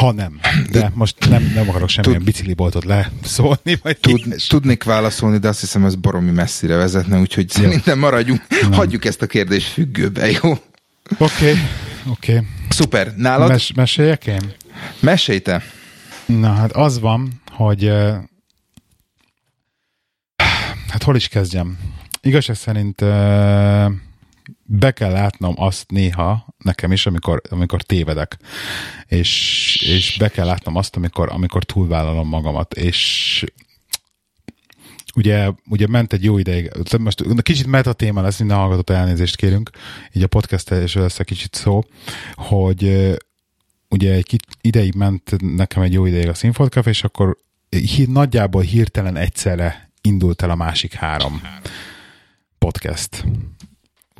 Ha nem. De most nem, nem akarok semmilyen Tud, bicikliboltot leszólni. Vagy tud, tudnék válaszolni, de azt hiszem ez baromi messzire vezetne, úgyhogy jó. szerintem maradjunk, nem. hagyjuk ezt a kérdést függőbe, jó? Oké, okay, oké. Okay. Szuper. Nálad? Mes- meséljek én? Mesélj te. Na, hát az van, hogy hát hol is kezdjem? Igazság szerint be kell látnom azt néha, nekem is, amikor, amikor tévedek. És, és be kell látnom azt, amikor, amikor túlvállalom magamat. És ugye, ugye ment egy jó ideig, most kicsit meta téma lesz, minden hallgatott elnézést kérünk, így a podcast és lesz egy kicsit szó, hogy ugye egy ideig ment nekem egy jó ideig a Sinfot és akkor hí, nagyjából hirtelen egyszerre indult el a másik három podcast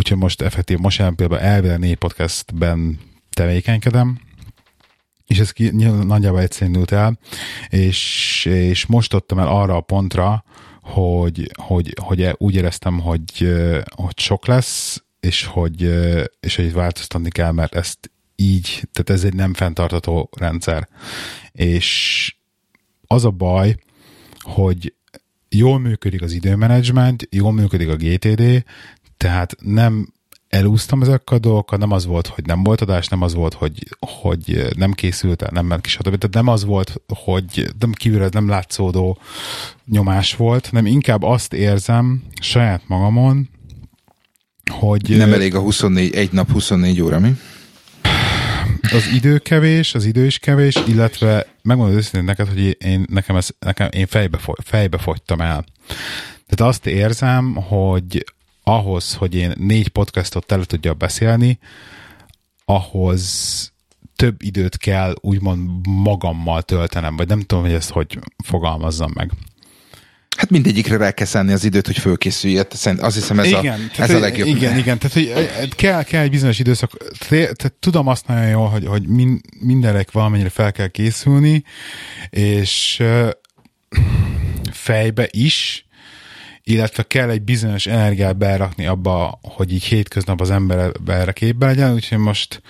úgyhogy most effektív, most jelen például elvileg négy podcastben tevékenykedem, és ez ki, nagyjából egyszerűen el, és, és most adtam el arra a pontra, hogy, hogy, hogy úgy éreztem, hogy, hogy sok lesz, és hogy, és hogy változtatni kell, mert ezt így, tehát ez egy nem fenntartató rendszer. És az a baj, hogy jól működik az időmenedzsment, jól működik a GTD, tehát nem elúsztam ezekkel a dolgokkal, nem az volt, hogy nem volt adás, nem az volt, hogy, hogy nem készült el, nem ment ki, stb. Tehát nem az volt, hogy nem kívülre nem látszódó nyomás volt, nem inkább azt érzem saját magamon, hogy... Nem elég a 24, egy nap 24 óra, mi? Az idő kevés, az idő is kevés, illetve megmondod őszintén neked, hogy én, nekem, ez, nekem én fejbe, fejbe fogytam el. Tehát azt érzem, hogy ahhoz, hogy én négy podcastot tele tudja beszélni, ahhoz több időt kell úgymond magammal töltenem, vagy nem tudom, hogy ezt hogy fogalmazzam meg. Hát mindegyikre rá kell szenni az időt, hogy fölkészülj. Hát azt hiszem ez, igen, a, ez a legjobb. Igen, igen, tehát hogy kell, kell egy bizonyos időszak. Tehát tudom azt nagyon jól, hogy, hogy min, mindenre valamennyire fel kell készülni, és fejbe is, illetve kell egy bizonyos energiát berakni abba, hogy így hétköznap az ember erre képbe legyen, úgyhogy most,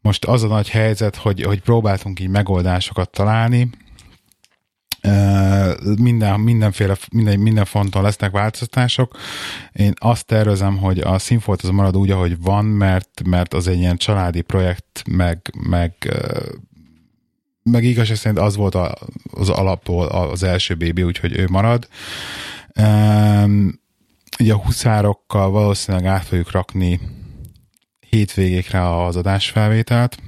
most az a nagy helyzet, hogy, hogy próbáltunk így megoldásokat találni, minden, mindenféle, minden, minden fonton lesznek változtatások. Én azt tervezem, hogy a színfolt az marad úgy, ahogy van, mert, mert az egy ilyen családi projekt, meg, meg meg igazság szerint az volt az alaptól az első bébi, úgyhogy ő marad. Um, ugye a huszárokkal valószínűleg át fogjuk rakni hétvégékre az adásfelvételt,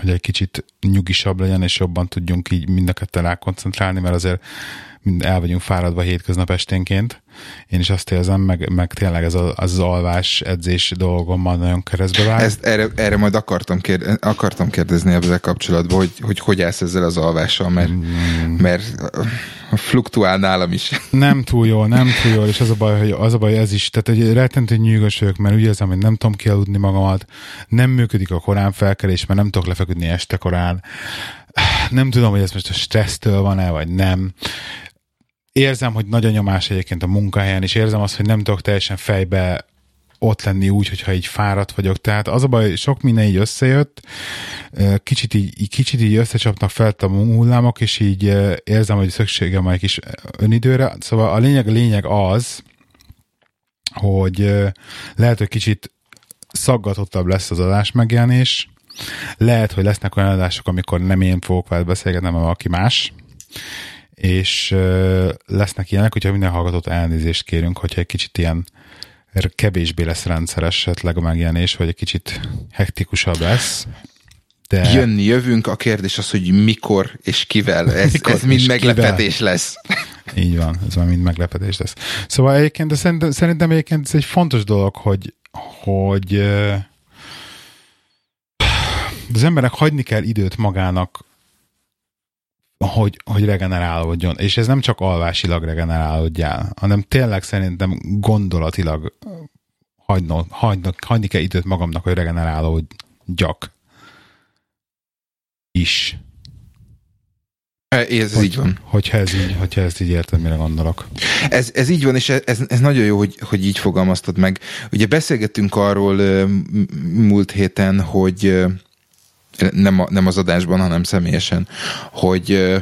hogy egy kicsit nyugisabb legyen, és jobban tudjunk így mind a ketten rákoncentrálni, mert azért mind el vagyunk fáradva hétköznap esténként. Én is azt érzem, meg, meg tényleg ez a, az, az alvás edzés dolgom már nagyon keresztbe vág. Ezt, erre, erre majd akartam, kérde, akartam kérdezni ezzel kapcsolatban, hogy, hogy hogy állsz ezzel az alvással, mert, mm. mert fluktuál nálam is. Nem túl jól, nem túl jól, és az a baj, hogy az a baj ez is, tehát egy rettentő nyűgös vagyok, mert úgy érzem, hogy nem tudom kialudni magamat, nem működik a korán felkelés, mert nem tudok lefeküdni este korán, nem tudom, hogy ez most a stressztől van-e, vagy nem érzem, hogy nagy a nyomás egyébként a munkahelyen, és érzem azt, hogy nem tudok teljesen fejbe ott lenni úgy, hogyha így fáradt vagyok. Tehát az a baj, sok minden így összejött, kicsit így, kicsit így összecsapnak fel a hullámok, és így érzem, hogy szükségem van egy kis önidőre. Szóval a lényeg, a lényeg az, hogy lehet, hogy kicsit szaggatottabb lesz az adás megjelenés, lehet, hogy lesznek olyan adások, amikor nem én fogok veled beszélgetni, hanem valaki más, és lesznek ilyenek, hogyha minden hallgatót elnézést kérünk, hogyha egy kicsit ilyen kevésbé lesz rendszeres esetleg a megjelenés, vagy egy kicsit hektikusabb lesz. De... Jönni, jövünk, a kérdés az, hogy mikor és kivel. Ez, mikor ez mind meglepetés kivel. lesz. Így van, ez már mind meglepetés lesz. Szóval egyébként, de szerintem, szerintem egyébként ez egy fontos dolog, hogy, hogy az embernek hagyni kell időt magának hogy, hogy regenerálódjon. És ez nem csak alvásilag regenerálódjál, hanem tényleg szerintem gondolatilag hagyno, hagynak, hagyni kell időt magamnak, hogy regenerálódjak is. E, ez hogy, így van. Hogyha ez így, hogyha ezt így érted, mire gondolok. Ez, ez így van, és ez, ez nagyon jó, hogy, hogy így fogalmaztad meg. Ugye beszélgettünk arról múlt héten, hogy nem, a, nem az adásban, hanem személyesen, hogy ö,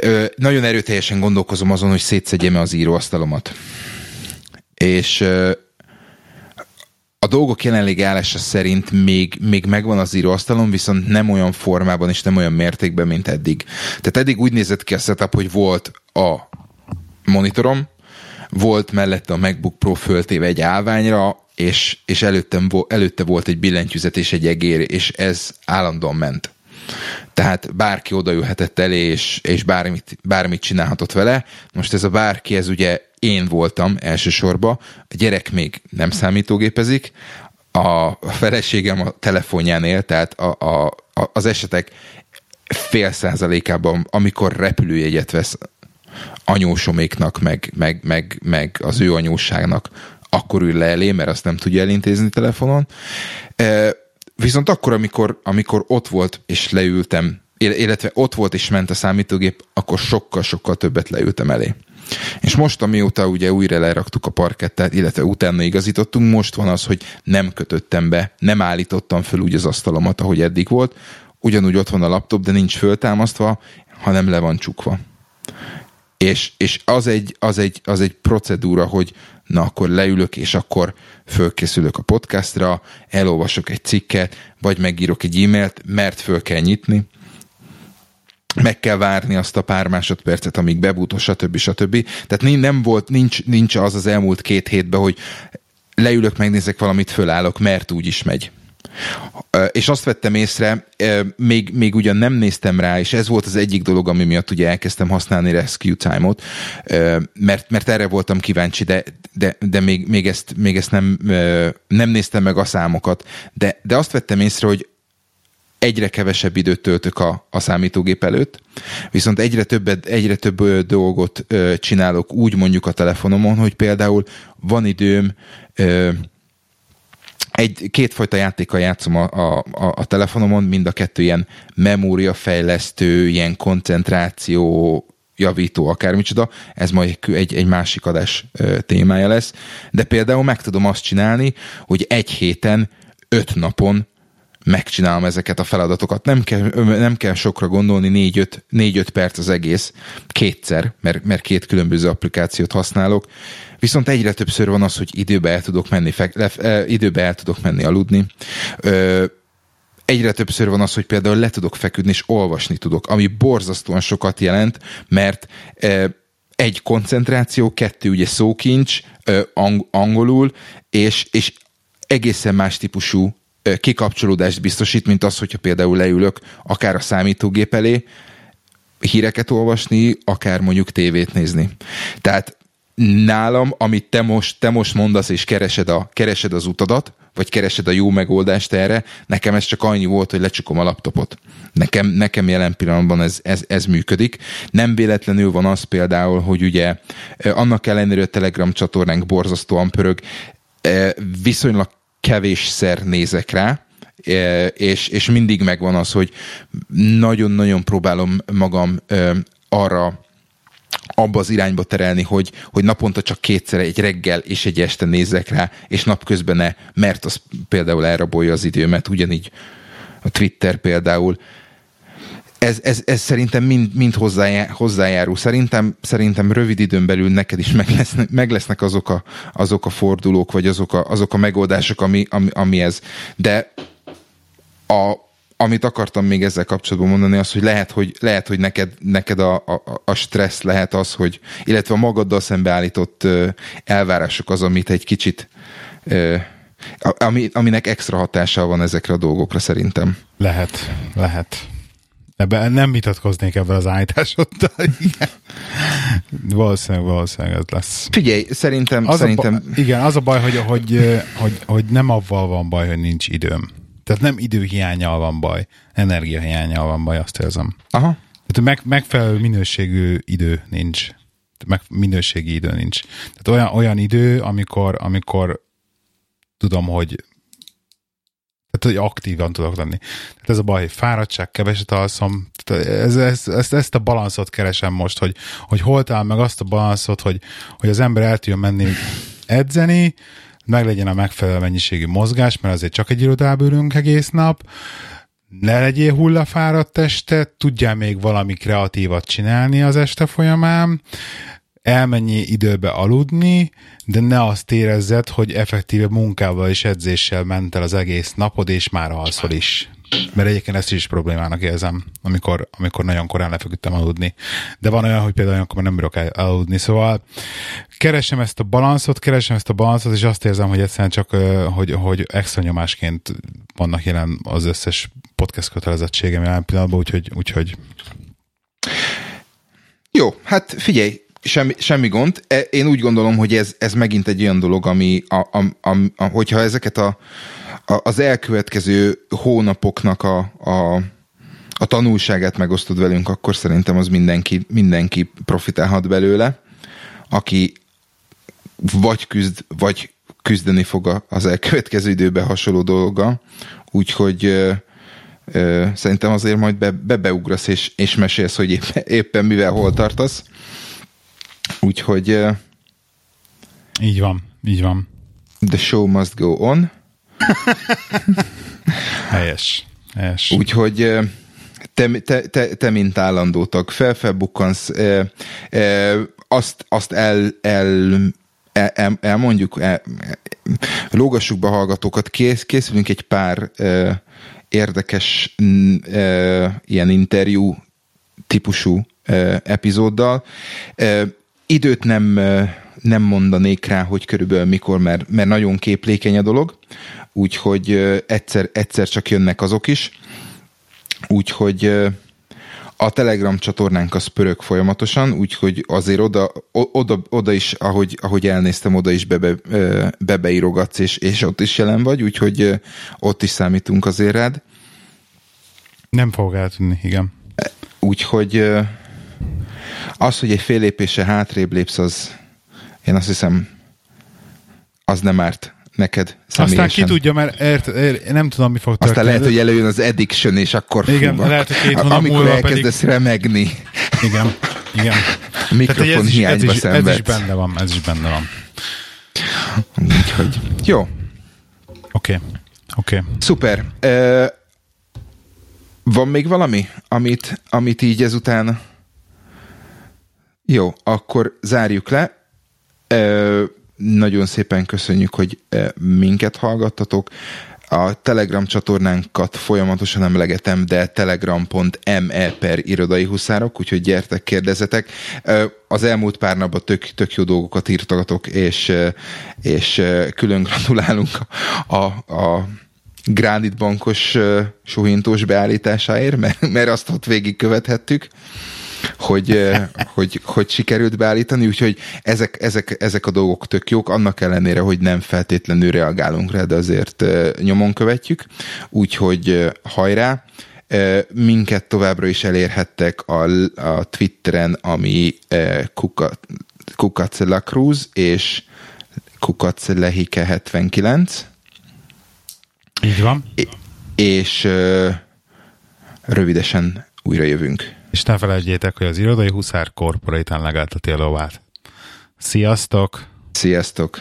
ö, nagyon erőteljesen gondolkozom azon, hogy szétszedjem az íróasztalomat. És ö, a dolgok jelenlegi állása szerint még, még megvan az íróasztalon, viszont nem olyan formában és nem olyan mértékben, mint eddig. Tehát eddig úgy nézett ki a setup, hogy volt a monitorom, volt mellette a MacBook Pro föltéve egy állványra, és, és előttem, előtte volt egy billentyűzet és egy egér, és ez állandóan ment. Tehát bárki oda jöhetett elé, és, és bármit, bármit csinálhatott vele. Most ez a bárki, ez ugye én voltam elsősorban, a gyerek még nem számítógépezik, a feleségem a telefonján él, tehát a, a, a, az esetek fél százalékában, amikor repülőjegyet vesz anyósoméknak, meg, meg, meg, meg az ő anyóságnak, akkor ül le elé, mert azt nem tudja elintézni telefonon. Viszont akkor, amikor, amikor ott volt, és leültem, illetve ott volt, és ment a számítógép, akkor sokkal-sokkal többet leültem elé. És most, amióta ugye újra leraktuk a parkettet, illetve utána igazítottunk, most van az, hogy nem kötöttem be, nem állítottam föl úgy az asztalomat, ahogy eddig volt, ugyanúgy ott van a laptop, de nincs föltámasztva, hanem le van csukva. És, és az, egy, az, egy, az egy procedúra, hogy na akkor leülök, és akkor fölkészülök a podcastra, elolvasok egy cikket, vagy megírok egy e-mailt, mert föl kell nyitni, meg kell várni azt a pár másodpercet, amíg bebútó, stb. stb. Tehát nem volt, nincs, nincs az az elmúlt két hétben, hogy leülök, megnézek valamit, fölállok, mert úgy is megy. És azt vettem észre, még, még ugyan nem néztem rá, és ez volt az egyik dolog, ami miatt ugye elkezdtem használni Rescue Time-ot, mert, mert erre voltam kíváncsi, de, de, de még, még, ezt, még ezt nem, nem néztem meg a számokat, de, de azt vettem észre, hogy egyre kevesebb időt töltök a, a számítógép előtt, viszont egyre, többet, egyre több dolgot csinálok úgy mondjuk a telefonomon, hogy például van időm egy, kétfajta játékkal játszom a, a, a, telefonomon, mind a kettő ilyen memóriafejlesztő, ilyen koncentráció javító, akármicsoda, ez majd egy, egy másik adás témája lesz, de például meg tudom azt csinálni, hogy egy héten, öt napon megcsinálom ezeket a feladatokat. Nem kell, nem kell sokra gondolni, 4-5 perc az egész, kétszer, mert, mert két különböző applikációt használok, Viszont egyre többször van az, hogy időbe el tudok menni, fek, le, időbe el tudok menni aludni. Ö, egyre többször van az, hogy például le tudok feküdni, és olvasni tudok, ami borzasztóan sokat jelent, mert egy koncentráció, kettő ugye szókincs, ang- angolul, és, és egészen más típusú kikapcsolódást biztosít, mint az, hogyha például leülök akár a számítógép elé, híreket olvasni, akár mondjuk tévét nézni. Tehát nálam, amit te most, te most mondasz, és keresed, a, keresed az utadat, vagy keresed a jó megoldást erre, nekem ez csak annyi volt, hogy lecsukom a laptopot. Nekem, nekem jelen pillanatban ez, ez, ez működik. Nem véletlenül van az például, hogy ugye annak ellenére a Telegram csatornánk borzasztóan pörög, viszonylag kevésszer nézek rá, és, és mindig megvan az, hogy nagyon-nagyon próbálom magam arra abba az irányba terelni, hogy, hogy naponta csak kétszer egy reggel és egy este nézzek rá, és napközben ne, mert az például elrabolja az időmet, ugyanígy a Twitter például. Ez, ez, ez szerintem mind, mind hozzájárul. Szerintem, szerintem rövid időn belül neked is meg lesznek, meg lesznek azok, a, azok a fordulók, vagy azok a, azok a megoldások, ami, ami, ami ez. De a, amit akartam még ezzel kapcsolatban mondani, az, hogy lehet, hogy, lehet, hogy neked, neked a, a, a stressz lehet az, hogy, illetve a magaddal szembeállított elvárások az, amit egy kicsit ami, aminek extra hatással van ezekre a dolgokra szerintem. Lehet, lehet. Ebben nem vitatkoznék ebben az állításoddal. valószínűleg, valószínűleg ez lesz. Figyelj, szerintem... Az szerintem... A ba- igen, az a baj, hogy, hogy, hogy, hogy nem avval van baj, hogy nincs időm. Tehát nem időhiányjal van baj, energiahiányjal van baj, azt érzem. Aha. Tehát meg, megfelelő minőségű idő nincs. Meg minőségi idő nincs. Tehát olyan, olyan idő, amikor, amikor tudom, hogy tehát, hogy aktívan tudok lenni. Tehát ez a baj, hogy fáradtság, keveset alszom. Tehát ez, ez, ezt, ezt a balanszot keresem most, hogy, hogy hol talál meg azt a balanszot, hogy, hogy az ember el tudjon menni edzeni, meg legyen a megfelelő mennyiségű mozgás, mert azért csak egy irodába egész nap, ne legyél hullafáradt este, tudjál még valami kreatívat csinálni az este folyamán, elmennyi időbe aludni, de ne azt érezzed, hogy effektíve munkával és edzéssel ment el az egész napod, és már alszol is. Mert egyébként ezt is problémának érzem, amikor, amikor nagyon korán lefeküdtem aludni. De van olyan, hogy például amikor nem bírok aludni. Szóval keresem ezt a balanszot, keresem ezt a balanszot, és azt érzem, hogy egyszerűen csak, hogy, hogy extra nyomásként vannak jelen az összes podcast kötelezettségem jelen pillanatban, úgyhogy, úgyhogy jó, hát figyelj, semmi, semmi gond. E, én úgy gondolom, hogy ez, ez megint egy olyan dolog, ami, a, a, a, a, hogyha ezeket a, a, az elkövetkező hónapoknak a, a, a tanulságát megosztod velünk, akkor szerintem az mindenki, mindenki profitálhat belőle, aki vagy küzd, vagy küzdeni fog az elkövetkező időben hasonló dolga, úgyhogy ö, ö, szerintem azért majd be, be beugrasz és, és mesélsz, hogy éppen, éppen mivel hol tartasz. Úgyhogy... Így van, így van. The show must go on. helyes, helyes. Úgyhogy te, te, te, te mint állandó tag felfelbukkansz, e, e, azt, azt el, el, el, elmondjuk, el, lógassuk be hallgatókat, kész, készülünk egy pár e, érdekes e, ilyen interjú típusú e, epizóddal. E, időt nem, nem mondanék rá, hogy körülbelül mikor, mert, mert nagyon képlékeny a dolog, úgyhogy egyszer, egyszer csak jönnek azok is, úgyhogy a Telegram csatornánk az pörög folyamatosan, úgyhogy azért oda, oda, oda is, ahogy, ahogy elnéztem, oda is bebe, bebeirogatsz, és, és ott is jelen vagy, úgyhogy ott is számítunk azért rád. Nem fog eltűnni, igen. Úgyhogy az, hogy egy fél lépése hátrébb lépsz, az én azt hiszem, az nem árt neked személyesen. Aztán ki tudja, mert ért, ért, nem tudom, mi fog történni. Aztán lehet, hogy előjön az addiction, és akkor Igen, fú, lehet, hogy két hónap amikor elkezdesz pedig... remegni. Igen, igen. Mikrofon ez hiányba is, ez is, ez is benne van, ez is benne van. Úgyhogy, jó. Oké, okay. oké. Okay. Szuper. Uh, van még valami, amit, amit így ezután jó, akkor zárjuk le. Ö, nagyon szépen köszönjük, hogy minket hallgattatok. a Telegram csatornánkat folyamatosan emlegetem, de telegram.me per irodai huszárok, úgyhogy gyertek, kérdezetek. Az elmúlt pár napban tök, tök jó dolgokat írtagatok, és, és külön gratulálunk a, a Gránit bankos suhintós beállításáért, mert, mert azt ott végigkövethettük hogy, hogy, hogy sikerült beállítani, úgyhogy ezek, ezek, ezek a dolgok tök jók, annak ellenére, hogy nem feltétlenül reagálunk rá, de azért nyomon követjük, úgyhogy hajrá! Minket továbbra is elérhettek a, a Twitteren, ami Kuka, Kukac Lacruz és Kukac Lehike 79. Így van. És rövidesen újra jövünk. És ne felejtjétek, hogy az Irodai Huszár Corporate-en legelteti a lovát. Sziasztok! Sziasztok!